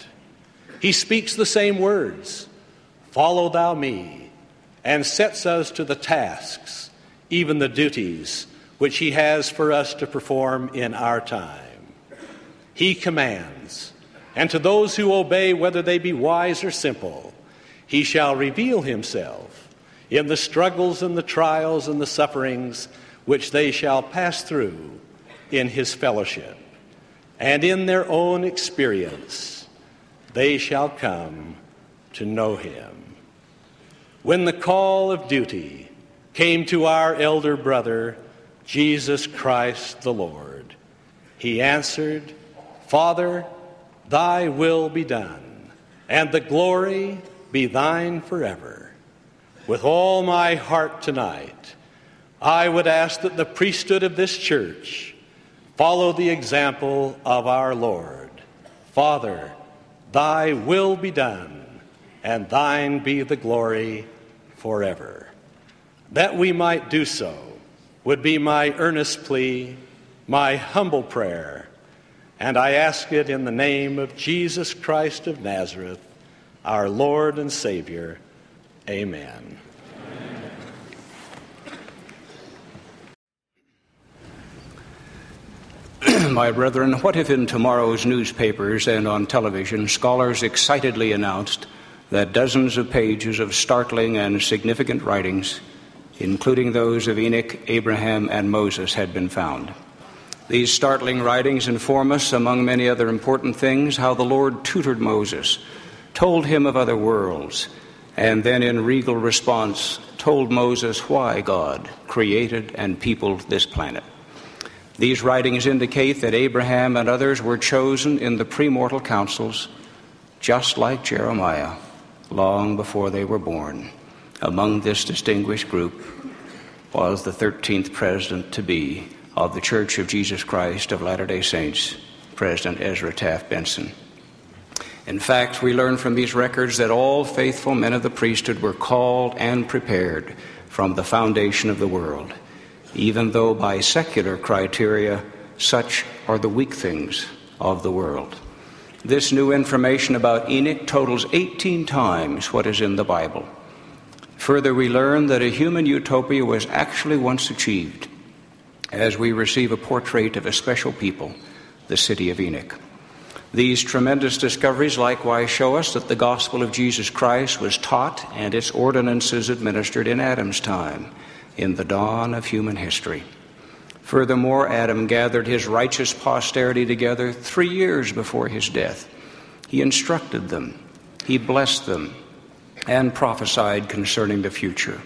He speaks the same words Follow thou me, and sets us to the tasks, even the duties which he has for us to perform in our time. He commands, and to those who obey, whether they be wise or simple, he shall reveal himself in the struggles and the trials and the sufferings which they shall pass through in his fellowship. And in their own experience, they shall come to know him. When the call of duty came to our elder brother, Jesus Christ the Lord, he answered, Father, thy will be done, and the glory be thine forever. With all my heart tonight, I would ask that the priesthood of this church follow the example of our Lord. Father, thy will be done, and thine be the glory forever. That we might do so would be my earnest plea, my humble prayer, and I ask it in the name of Jesus Christ of Nazareth, our Lord and Savior. Amen. (clears throat) My brethren, what if in tomorrow's newspapers and on television scholars excitedly announced that dozens of pages of startling and significant writings, including those of Enoch, Abraham, and Moses, had been found? These startling writings inform us, among many other important things, how the Lord tutored Moses, told him of other worlds, and then in regal response told Moses why God created and peopled this planet. These writings indicate that Abraham and others were chosen in the premortal councils, just like Jeremiah, long before they were born. Among this distinguished group was the 13th president to be of the Church of Jesus Christ of Latter day Saints, President Ezra Taft Benson. In fact, we learn from these records that all faithful men of the priesthood were called and prepared from the foundation of the world even though by secular criteria, such are the weak things of the world. This new information about Enoch totals 18 times what is in the Bible. Further, we learn that a human utopia was actually once achieved as we receive a portrait of a special people, the city of Enoch. These tremendous discoveries likewise show us that the gospel of Jesus Christ was taught and its ordinances administered in Adam's time in the dawn of human history. Furthermore, Adam gathered his righteous posterity together three years before his death. He instructed them, he blessed them, and prophesied concerning the future.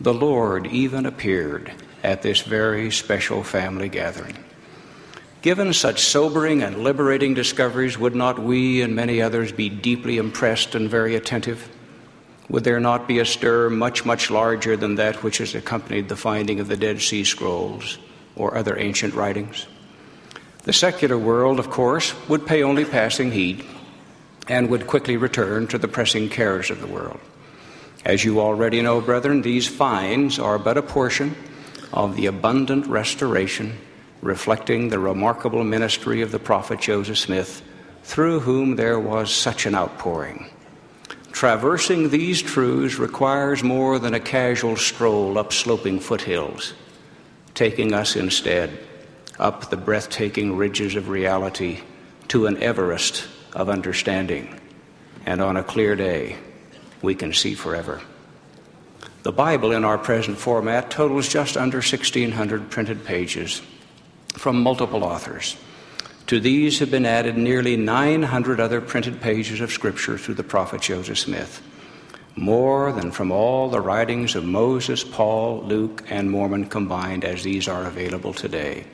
The Lord even appeared at this very special family gathering. Given such sobering and liberating discoveries, would not we and many others be deeply impressed and very attentive? Would there not be a stir much, much larger than that which has accompanied the finding of the Dead Sea Scrolls or other ancient writings? The secular world, of course, would pay only passing heed and would quickly return to the pressing cares of the world. As you already know, brethren, these finds are but a portion of the abundant restoration reflecting the remarkable ministry of the prophet Joseph Smith, through whom there was such an outpouring. Traversing these truths requires more than a casual stroll up sloping foothills, taking us instead up the breathtaking ridges of reality to an Everest of understanding. And on a clear day, we can see forever. The Bible in our present format totals just under 1,600 printed pages from multiple authors. To these have been added nearly 900 other printed pages of Scripture through the prophet Joseph Smith, more than from all the writings of Moses, Paul, Luke, and Mormon combined as these are available today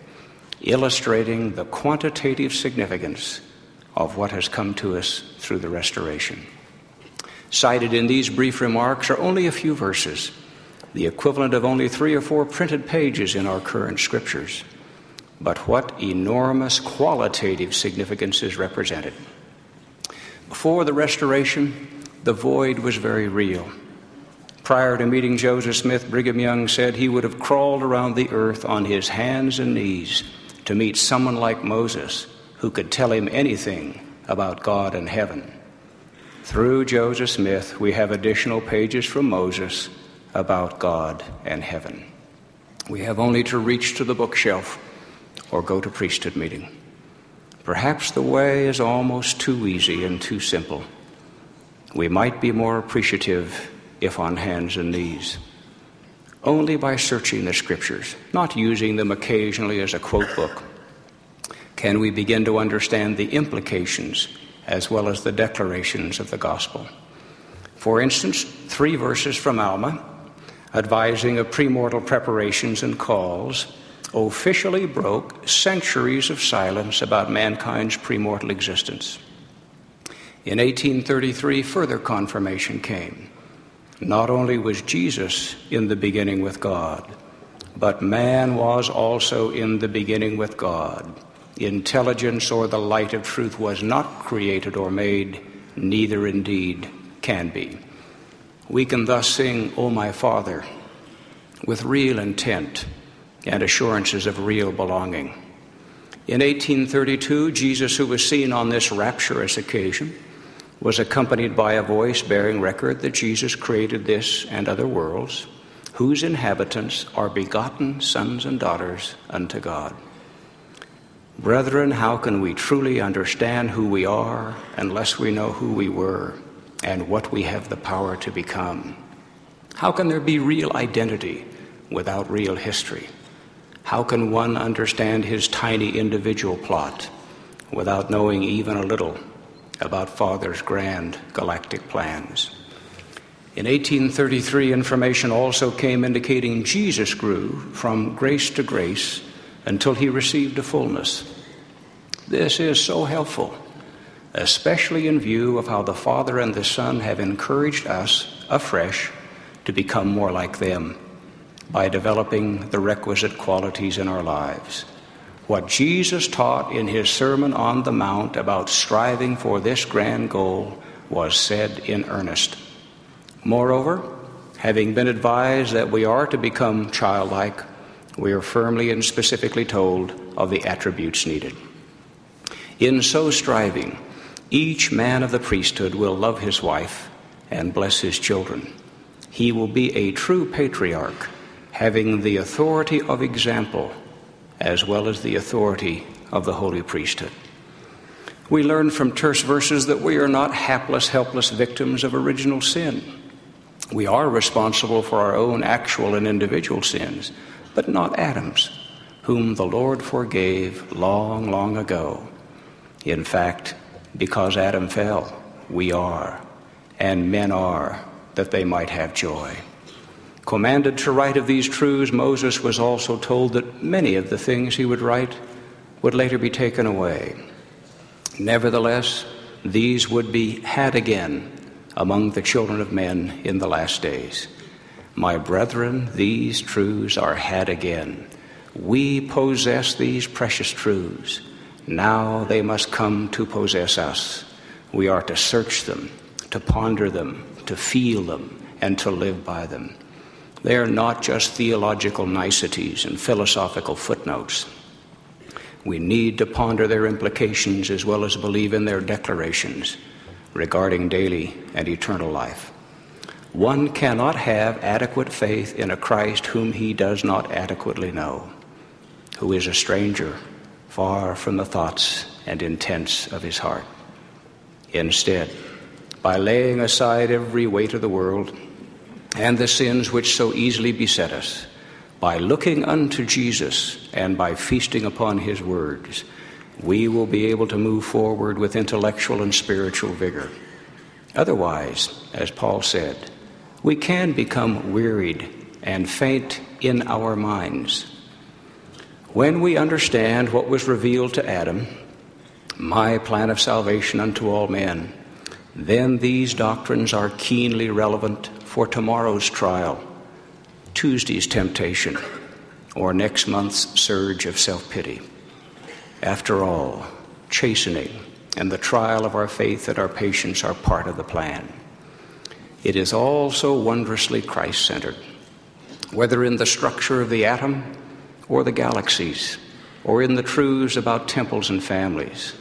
illustrating the quantitative significance of what has come to us through the restoration. Cited in these brief remarks are only a few verses, the equivalent of only three or four printed pages in our current scriptures. But what enormous qualitative significance is represented. Before the restoration, the void was very real. Prior to meeting Joseph Smith, Brigham Young said he would have crawled around the earth on his hands and knees to meet someone like Moses who could tell him anything about God and heaven. Through Joseph Smith, we have additional pages from Moses about God and heaven. We have only to reach to the bookshelf or go to priesthood meeting. Perhaps the way is almost too easy and too simple. We might be more appreciative if on hands and knees only by searching the scriptures, not using them occasionally as a quote book, can we begin to understand the implications as well as the declarations of the gospel. For instance, three verses from Alma, advising of premortal preparations and calls, officially broke centuries of silence about mankind's premortal existence. In 1833, further confirmation came. Not only was Jesus in the beginning with God, but man was also in the beginning with God. Intelligence or the light of truth was not created or made, neither indeed can be. We can thus sing, O my Father, with real intent and assurances of real belonging. In 1832, Jesus, who was seen on this rapturous occasion, was accompanied by a voice bearing record that Jesus created this and other worlds, whose inhabitants are begotten sons and daughters unto God. Brethren, how can we truly understand who we are unless we know who we were and what we have the power to become? How can there be real identity without real history? How can one understand his tiny individual plot without knowing even a little about Father's grand galactic plans. In 1833, information also came indicating Jesus grew from grace to grace until he received a fullness. This is so helpful, especially in view of how the Father and the Son have encouraged us afresh to become more like them by developing the requisite qualities in our lives. What Jesus taught in his Sermon on the Mount about striving for this grand goal was said in earnest. Moreover, having been advised that we are to become childlike, we are firmly and specifically told of the attributes needed. In so striving, each man of the priesthood will love his wife and bless his children. He will be a true patriarch, having the authority of example as well as the authority of the holy priesthood. We learn from terse verses that we are not hapless, helpless victims of original sin. We are responsible for our own actual and individual sins, but not Adam's, whom the Lord forgave long, long ago. In fact, because Adam fell, we are, and men are, that they might have joy. Commanded to write of these truths, Moses was also told that many of the things he would write would later be taken away. Nevertheless, these would be had again among the children of men in the last days. My brethren, these truths are had again. We possess these precious truths, Now they must come to possess us. We are to search them, to ponder them, to feel them, and to live by them. They are not just theological niceties and philosophical footnotes. We need to ponder their implications as well as believe in their declarations regarding daily and eternal life. One cannot have adequate faith in a Christ whom he does not adequately know, who is a stranger, far from the thoughts and intents of his heart. Instead, by laying aside every weight of the world and the sins which so easily beset us, by looking unto Jesus and by feasting upon his words, we will be able to move forward with intellectual and spiritual vigor. Otherwise, as Paul said, we can become wearied and faint in our minds. When we understand what was revealed to Adam, my plan of salvation unto all men, then these doctrines are keenly relevant for tomorrow's trial, Tuesday's temptation, or next month's surge of self pity. After all, chastening and the trial of our faith and our patience are part of the plan. It is all so wondrously Christ centered, whether in the structure of the atom or the galaxies, or in the truths about temples and families.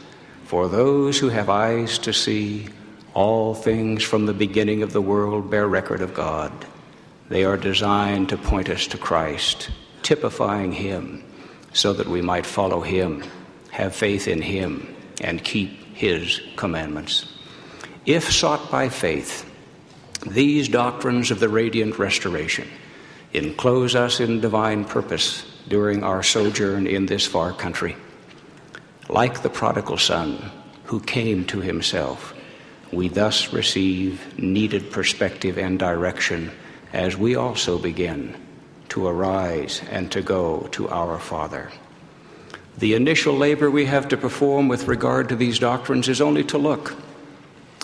For those who have eyes to see, all things from the beginning of the world bear record of God. They are designed to point us to Christ, typifying Him, so that we might follow Him, have faith in Him, and keep His commandments. If sought by faith, these doctrines of the radiant restoration enclose us in divine purpose during our sojourn in this far country. Like the prodigal son who came to himself, we thus receive needed perspective and direction as we also begin to arise and to go to our Father. The initial labor we have to perform with regard to these doctrines is only to look,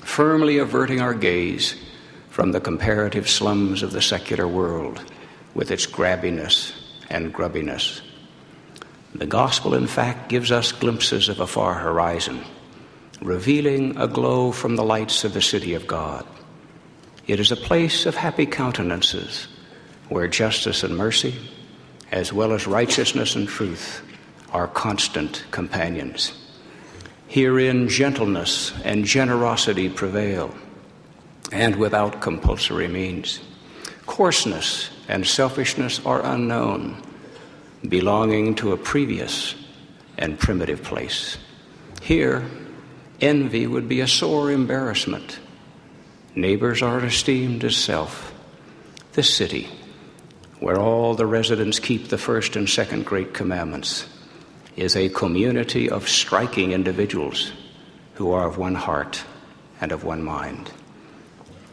firmly averting our gaze from the comparative slums of the secular world with its grabbiness and grubbiness. The gospel, in fact, gives us glimpses of a far horizon, revealing a glow from the lights of the city of God. It is a place of happy countenances where justice and mercy, as well as righteousness and truth, are constant companions. Herein, gentleness and generosity prevail and without compulsory means. Coarseness and selfishness are unknown, belonging to a previous and primitive place. Here, envy would be a sore embarrassment. Neighbors are esteemed as self. This city, where all the residents keep the first and second great commandments, is a community of striking individuals who are of one heart and of one mind.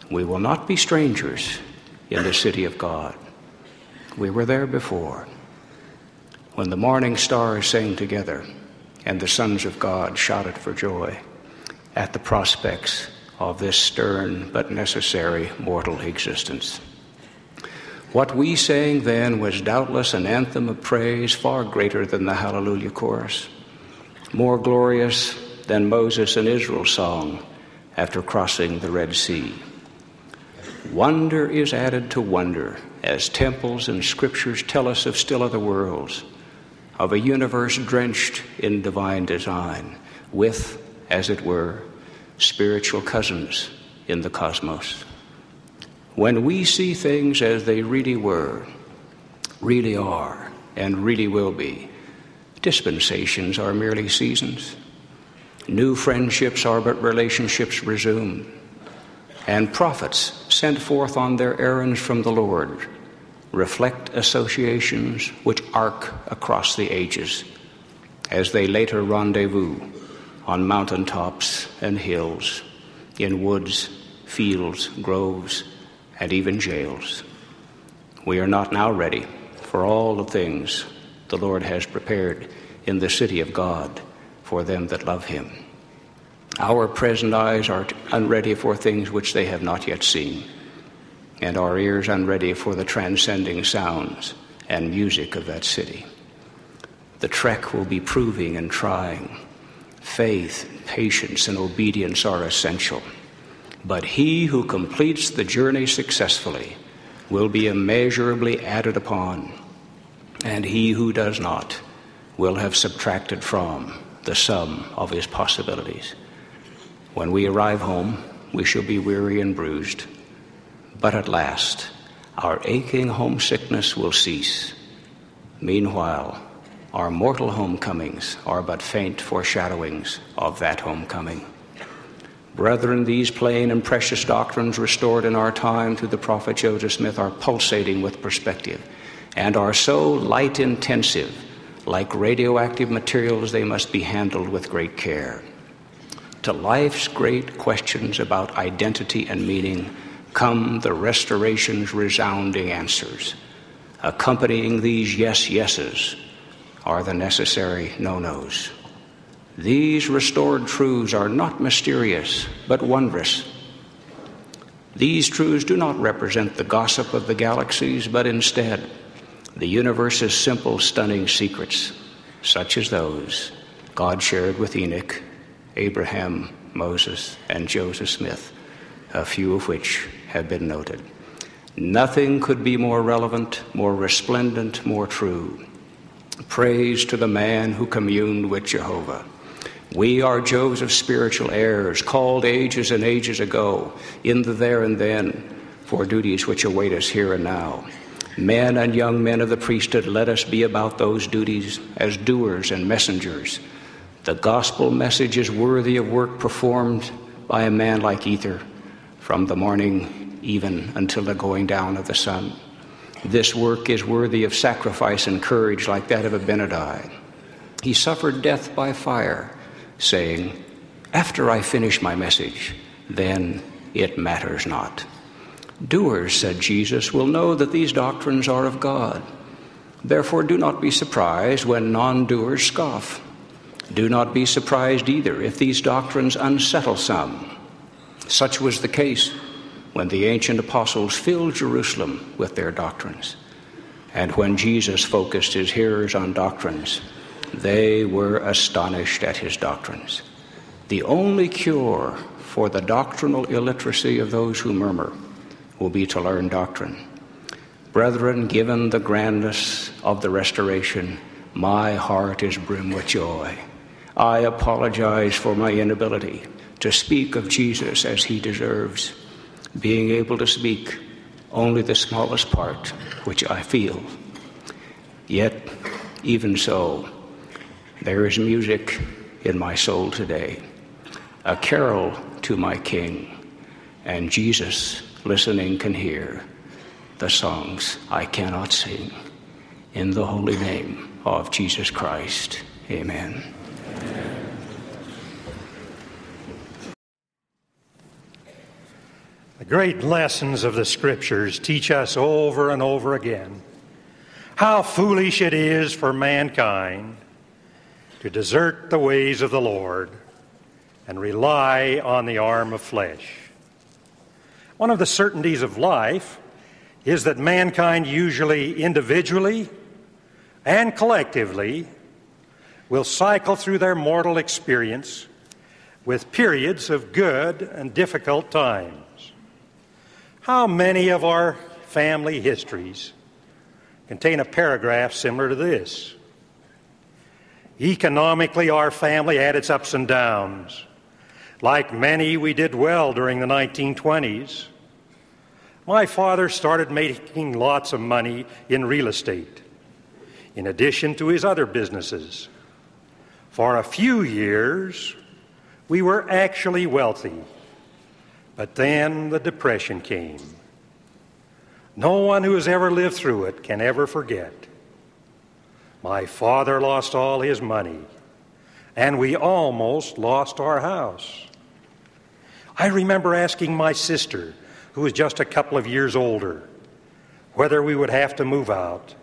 We will not be strangers in the city of God. We were there before. When the morning stars sang together and the sons of God shouted for joy at the prospects of this stern but necessary mortal existence. What we sang then was doubtless an anthem of praise far greater than the Hallelujah chorus, more glorious than Moses and Israel's song after crossing the Red Sea. Wonder is added to wonder as temples and scriptures tell us of still other worlds, of a universe drenched in divine design, with, as it were, spiritual cousins in the cosmos. When we see things as they really were, really are, and really will be, dispensations are merely seasons. New friendships are but relationships resumed and prophets sent forth on their errands from the Lord reflect associations which arc across the ages as they later rendezvous on mountain tops and hills, in woods, fields, groves, and even jails. We are not now ready for all the things the Lord has prepared in the city of God for them that love Him. Our present eyes are unready for things which they have not yet seen, and our ears unready for the transcending sounds and music of that city. The trek will be proving and trying, Faith, patience, and obedience are essential. But he who completes the journey successfully will be immeasurably added upon, and he who does not will have subtracted from the sum of his possibilities. When we arrive home, we shall be weary and bruised, but at last our aching homesickness will cease. Meanwhile, our mortal homecomings are but faint foreshadowings of that homecoming. Brethren, these plain and precious doctrines restored in our time through the prophet Joseph Smith are pulsating with perspective and are so light intensive, like radioactive materials, they must be handled with great care. To life's great questions about identity and meaning come the restoration's resounding answers. Accompanying these yes yeses are the necessary no nos. These restored truths are not mysterious, but wondrous. These truths do not represent the gossip of the galaxies, but instead the universe's simple, stunning secrets, such as those God shared with Enoch, Abraham, Moses, and Joseph Smith, a few of which have been noted. Nothing could be more relevant, more resplendent, more true. Praise to the man who communed with Jehovah. We are Joseph's spiritual heirs, called ages and ages ago, in the there and then, for duties which await us here and now. Men and young men of the priesthood, let us be about those duties as doers and messengers. The gospel message is worthy of work performed by a man like Ether from the morning even until the going down of the sun. This work is worthy of sacrifice and courage like that of Abinadi. He suffered death by fire saying, After I finish my message, then it matters not. Doers, said Jesus, will know that these doctrines are of God. Therefore, do not be surprised when non doers scoff. Do not be surprised either if these doctrines unsettle some. Such was the case when the ancient apostles filled Jerusalem with their doctrines. And when Jesus focused his hearers on doctrines they were astonished at his doctrines. The only cure for the doctrinal illiteracy of those who murmur will be to learn doctrine. Brethren, given the grandness of the restoration, my heart is brim with joy. I apologize for my inability to speak of Jesus as he deserves, being able to speak only the smallest part which I feel. Yet, even so, there is music in my soul today, a carol to my King, and Jesus, listening, can hear the songs I cannot sing. In the holy name of Jesus Christ, amen. The great lessons of the Scriptures teach us over and over again how foolish it is for mankind to desert the ways of the Lord and rely on the arm of flesh. One of the certainties of life is that mankind, usually individually and collectively, will cycle through their mortal experience with periods of good and difficult times. How many of our family histories contain a paragraph similar to this? Economically, our family had its ups and downs. Like many, we did well during the 1920s. My father started making lots of money in real estate, in addition to his other businesses. For a few years, we were actually wealthy. But then the Depression came. No one who has ever lived through it can ever forget. My father lost all his money, and we almost lost our house. I remember asking my sister, who was just a couple of years older, whether we would have to move out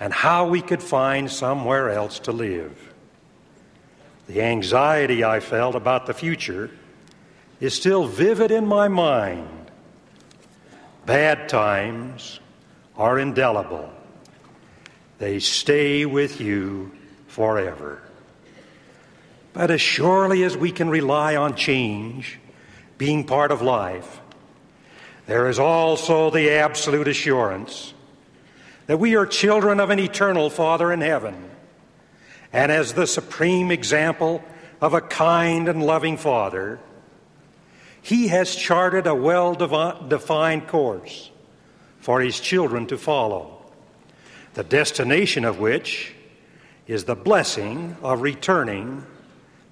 and how we could find somewhere else to live. The anxiety I felt about the future is still vivid in my mind. Bad times are indelible. They stay with you forever. But as surely as we can rely on change being part of life, there is also the absolute assurance that we are children of an eternal Father in heaven. And as the supreme example of a kind and loving Father, He has charted a well defined course for His children to follow, the destination of which is the blessing of returning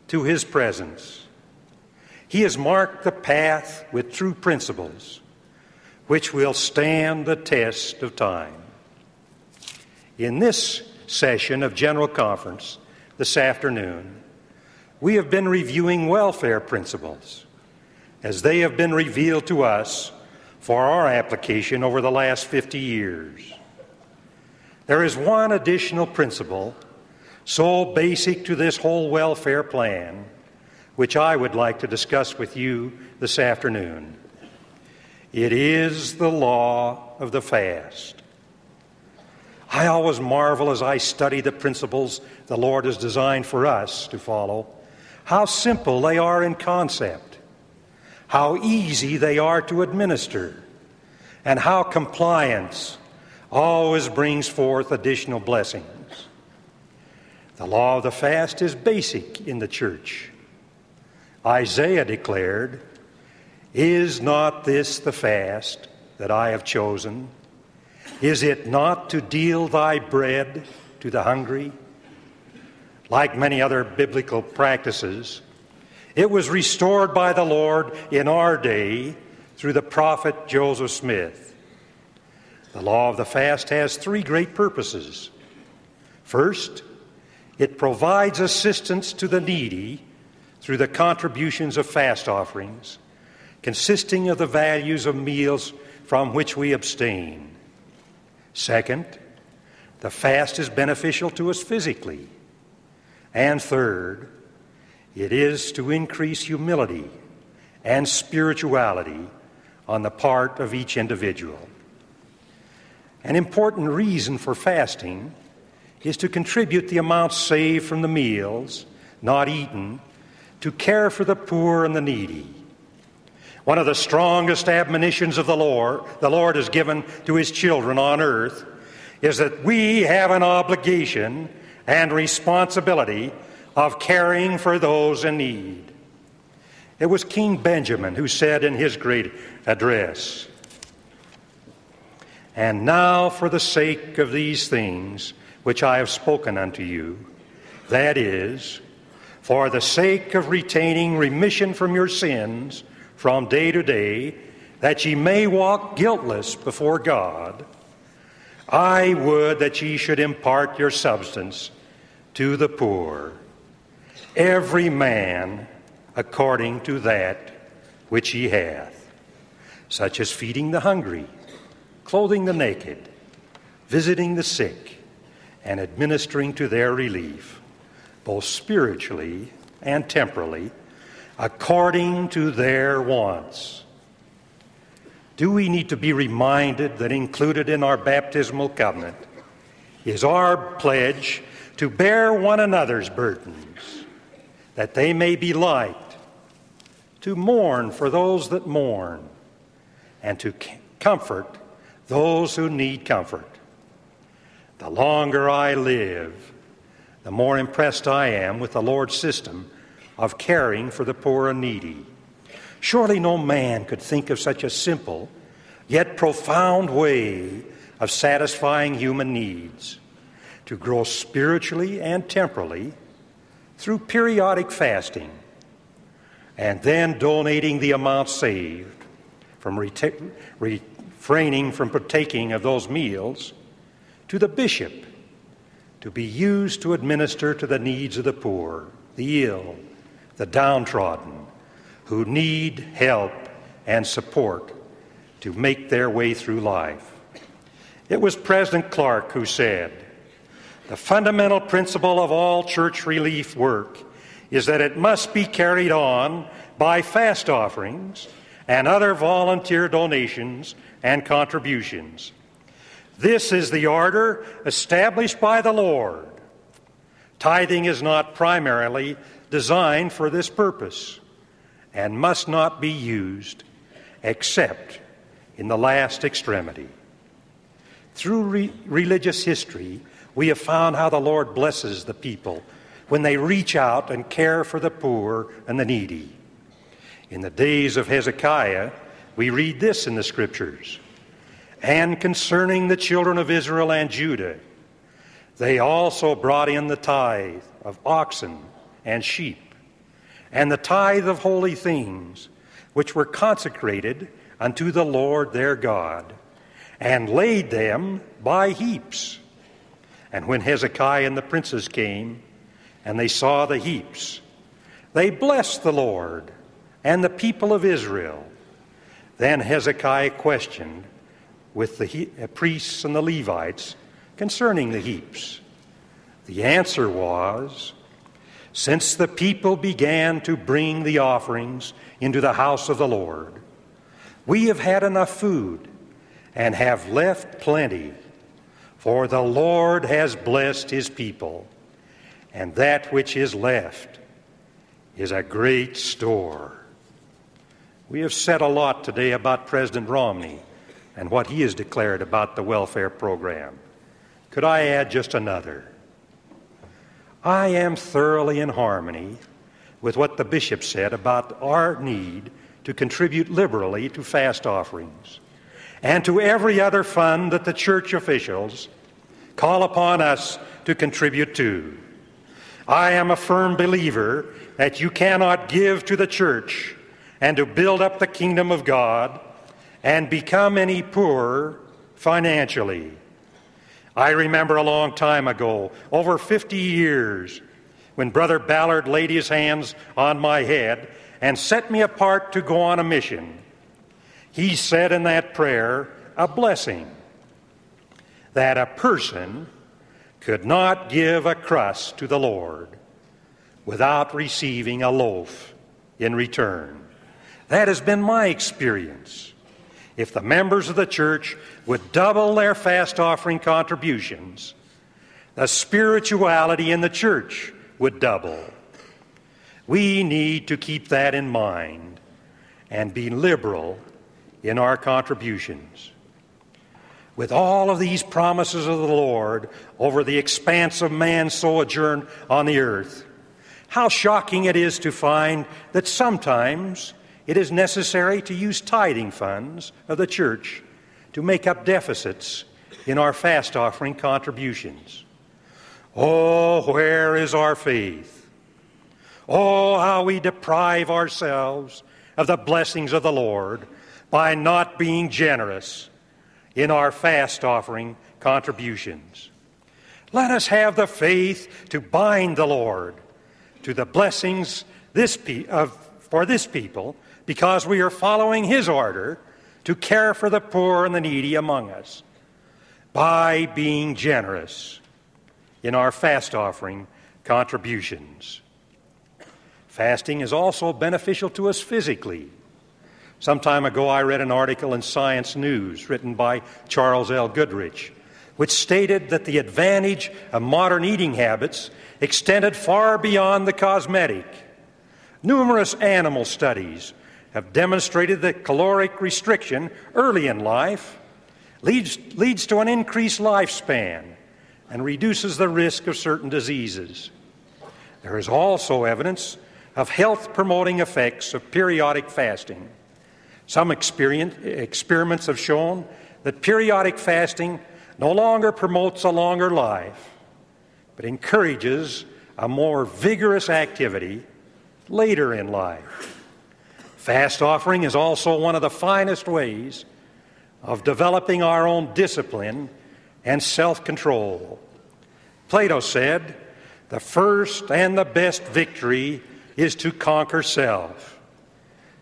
to His presence. He has marked the path with true principles which will stand the test of time. In this session of General Conference this afternoon, we have been reviewing welfare principles as they have been revealed to us for our application over the last 50 years. There is one additional principle so basic to this whole welfare plan, which I would like to discuss with you this afternoon. It is the law of the fast. I always marvel as I study the principles the Lord has designed for us to follow, how simple they are in concept, how easy they are to administer, and how compliance always brings forth additional blessings. The law of the fast is basic in the church. Isaiah declared, Is not this the fast that I have chosen? Is it not to deal thy bread to the hungry? Like many other biblical practices, it was restored by the Lord in our day through the prophet Joseph Smith. The law of the fast has three great purposes. First, it provides assistance to the needy through the contributions of fast offerings, consisting of the values of meals from which we abstain. Second, the fast is beneficial to us physically. And third, it is to increase humility and spirituality on the part of each individual. An important reason for fasting is to contribute the amount saved from the meals not eaten to care for the poor and the needy. One of the strongest admonitions of the Lord, the Lord has given to his children on earth, is that we have an obligation and responsibility of caring for those in need. It was King Benjamin who said in his great address, And now, for the sake of these things which I have spoken unto you, that is, for the sake of retaining remission from your sins, from day to day, that ye may walk guiltless before God, I would that ye should impart your substance to the poor, every man according to that which he hath, such as feeding the hungry, clothing the naked, visiting the sick, and administering to their relief, both spiritually and temporally according to their wants. Do we need to be reminded that included in our baptismal covenant is our pledge to bear one another's burdens, that they may be light, to mourn for those that mourn, and to comfort those who need comfort. The longer I live, the more impressed I am with the Lord's system of caring for the poor and needy. Surely no man could think of such a simple yet profound way of satisfying human needs to grow spiritually and temporally through periodic fasting and then donating the amount saved from refraining from partaking of those meals to the bishop to be used to administer to the needs of the poor, the ill, the downtrodden, who need help and support to make their way through life. It was President Clark who said, The fundamental principle of all church relief work is that it must be carried on by fast offerings and other volunteer donations and contributions. This is the order established by the Lord. Tithing is not primarily designed for this purpose and must not be used except in the last extremity. Through re- religious history, we have found how the Lord blesses the people when they reach out and care for the poor and the needy. In the days of Hezekiah, we read this in the Scriptures And concerning the children of Israel and Judah, they also brought in the tithe of oxen and sheep, and the tithe of holy things, which were consecrated unto the Lord their God, and laid them by heaps. And when Hezekiah and the princes came, and they saw the heaps, they blessed the Lord and the people of Israel. Then Hezekiah questioned with the he- uh, priests and the Levites concerning the heaps. The answer was Since the people began to bring the offerings into the house of the Lord, we have had enough food and have left plenty, for the Lord has blessed his people, and that which is left is a great store. We have said a lot today about President Romney and what he has declared about the welfare program. Could I add just another? I am thoroughly in harmony with what the bishop said about our need to contribute liberally to fast offerings and to every other fund that the church officials call upon us to contribute to. I am a firm believer that you cannot give to the church and to build up the kingdom of God and become any poorer financially. I remember a long time ago, over 50 years, when Brother Ballard laid his hands on my head and set me apart to go on a mission. He said in that prayer a blessing that a person could not give a crust to the Lord without receiving a loaf in return. That has been my experience. If the members of the church would double their fast offering contributions, the spirituality in the church would double. We need to keep that in mind and be liberal in our contributions. With all of these promises of the Lord over the expanse of man's sojourn on the earth, how shocking it is to find that sometimes it is necessary to use tithing funds of the church to make up deficits in our fast offering contributions. Oh, where is our faith? Oh, how we deprive ourselves of the blessings of the Lord by not being generous in our fast offering contributions. Let us have the faith to bind the Lord to the blessings this pe- of, for this people because we are following His order to care for the poor and the needy among us by being generous in our fast offering contributions. Fasting is also beneficial to us physically. Some time ago, I read an article in Science News written by Charles L. Goodrich, which stated that the advantage of modern eating habits extended far beyond the cosmetic. Numerous animal studies have demonstrated that caloric restriction early in life leads, leads to an increased lifespan and reduces the risk of certain diseases. There is also evidence of health promoting effects of periodic fasting. Some experiments have shown that periodic fasting no longer promotes a longer life, but encourages a more vigorous activity later in life. Fast offering is also one of the finest ways of developing our own discipline and self control. Plato said, The first and the best victory is to conquer self.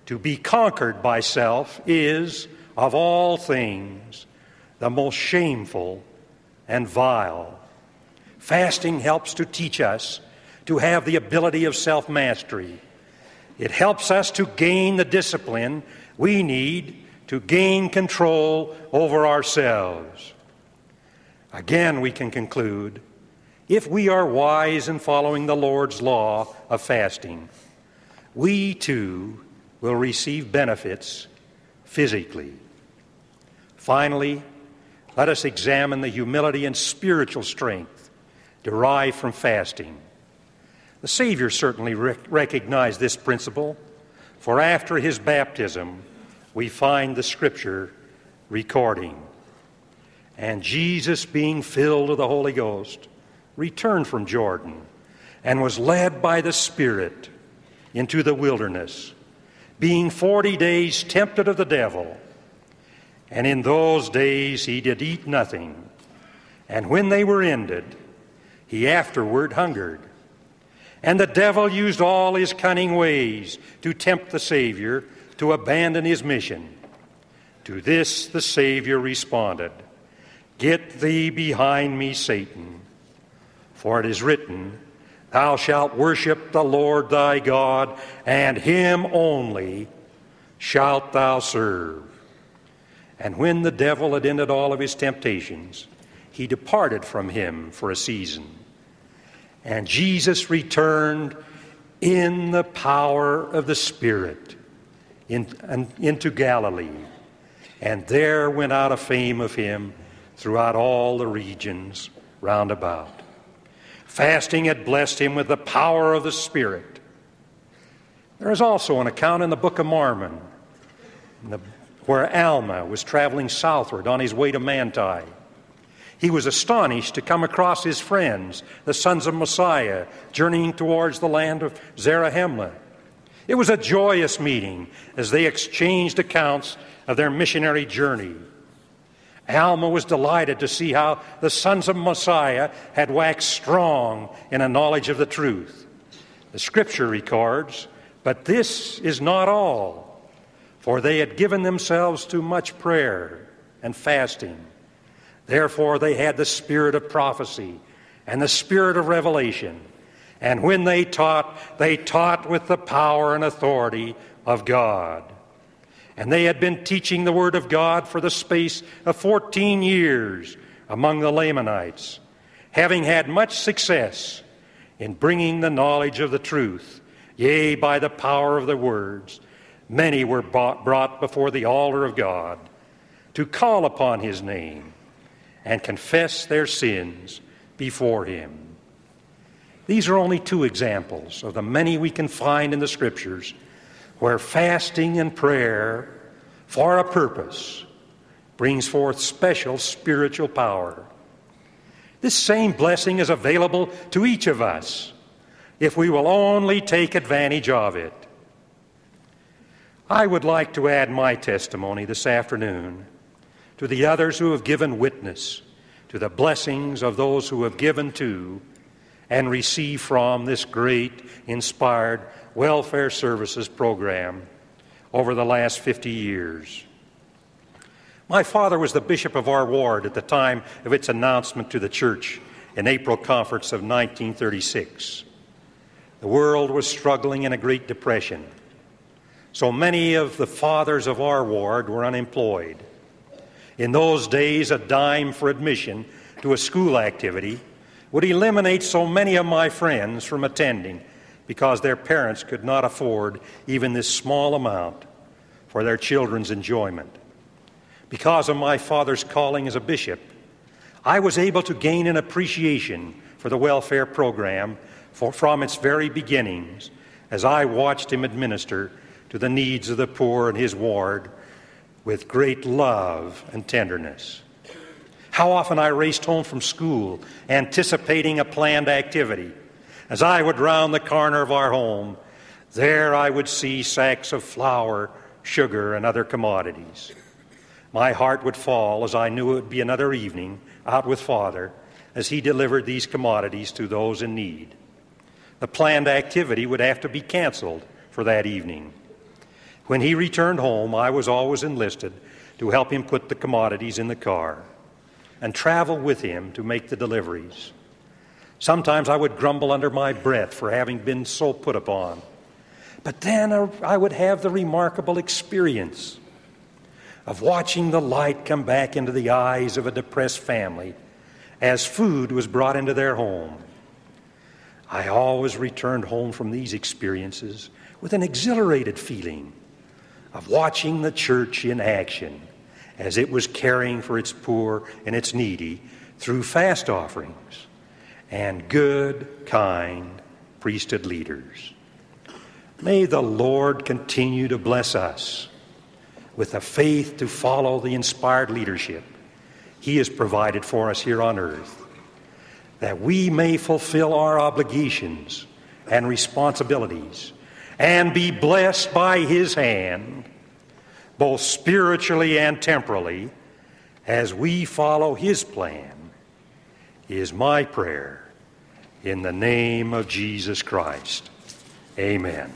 To be conquered by self is, of all things, the most shameful and vile. Fasting helps to teach us to have the ability of self mastery it helps us to gain the discipline we need to gain control over ourselves. Again, we can conclude if we are wise in following the Lord's law of fasting, we too will receive benefits physically. Finally, let us examine the humility and spiritual strength derived from fasting. The Savior certainly rec- recognized this principle, for after his baptism, we find the scripture recording. And Jesus, being filled with the Holy Ghost, returned from Jordan and was led by the Spirit into the wilderness, being forty days tempted of the devil. And in those days he did eat nothing. And when they were ended, he afterward hungered. And the devil used all his cunning ways to tempt the Savior to abandon his mission. To this the Savior responded Get thee behind me, Satan. For it is written, Thou shalt worship the Lord thy God, and him only shalt thou serve. And when the devil had ended all of his temptations, he departed from him for a season. And Jesus returned in the power of the Spirit in, into Galilee. And there went out a fame of him throughout all the regions round about. Fasting had blessed him with the power of the Spirit. There is also an account in the Book of Mormon the, where Alma was traveling southward on his way to Manti. He was astonished to come across his friends, the sons of Mosiah, journeying towards the land of Zarahemla. It was a joyous meeting as they exchanged accounts of their missionary journey. Alma was delighted to see how the sons of Mosiah had waxed strong in a knowledge of the truth. The scripture records, but this is not all, for they had given themselves to much prayer and fasting. Therefore, they had the spirit of prophecy and the spirit of revelation. And when they taught, they taught with the power and authority of God. And they had been teaching the Word of God for the space of 14 years among the Lamanites, having had much success in bringing the knowledge of the truth. Yea, by the power of the words, many were brought before the altar of God to call upon His name and confess their sins before Him. These are only two examples of the many we can find in the Scriptures where fasting and prayer for a purpose brings forth special spiritual power. This same blessing is available to each of us if we will only take advantage of it. I would like to add my testimony this afternoon to the others who have given witness to the blessings of those who have given to and receive from this great, inspired welfare services program over the last 50 years. My father was the bishop of our ward at the time of its announcement to the church in April conference of 1936. The world was struggling in a Great Depression. So many of the fathers of our ward were unemployed. In those days, a dime for admission to a school activity would eliminate so many of my friends from attending because their parents could not afford even this small amount for their children's enjoyment. Because of my father's calling as a bishop, I was able to gain an appreciation for the welfare program for, from its very beginnings as I watched him administer to the needs of the poor in his ward with great love and tenderness. How often I raced home from school anticipating a planned activity as I would round the corner of our home, there I would see sacks of flour, sugar, and other commodities. My heart would fall as I knew it would be another evening out with Father as he delivered these commodities to those in need. The planned activity would have to be canceled for that evening. When he returned home, I was always enlisted to help him put the commodities in the car and travel with him to make the deliveries. Sometimes I would grumble under my breath for having been so put upon. But then I would have the remarkable experience of watching the light come back into the eyes of a depressed family as food was brought into their home. I always returned home from these experiences with an exhilarated feeling of watching the church in action as it was caring for its poor and its needy through fast offerings and good, kind priesthood leaders. May the Lord continue to bless us with the faith to follow the inspired leadership He has provided for us here on earth, that we may fulfill our obligations and responsibilities and be blessed by His hand, both spiritually and temporally, as we follow His plan, is my prayer in the name of Jesus Christ. Amen.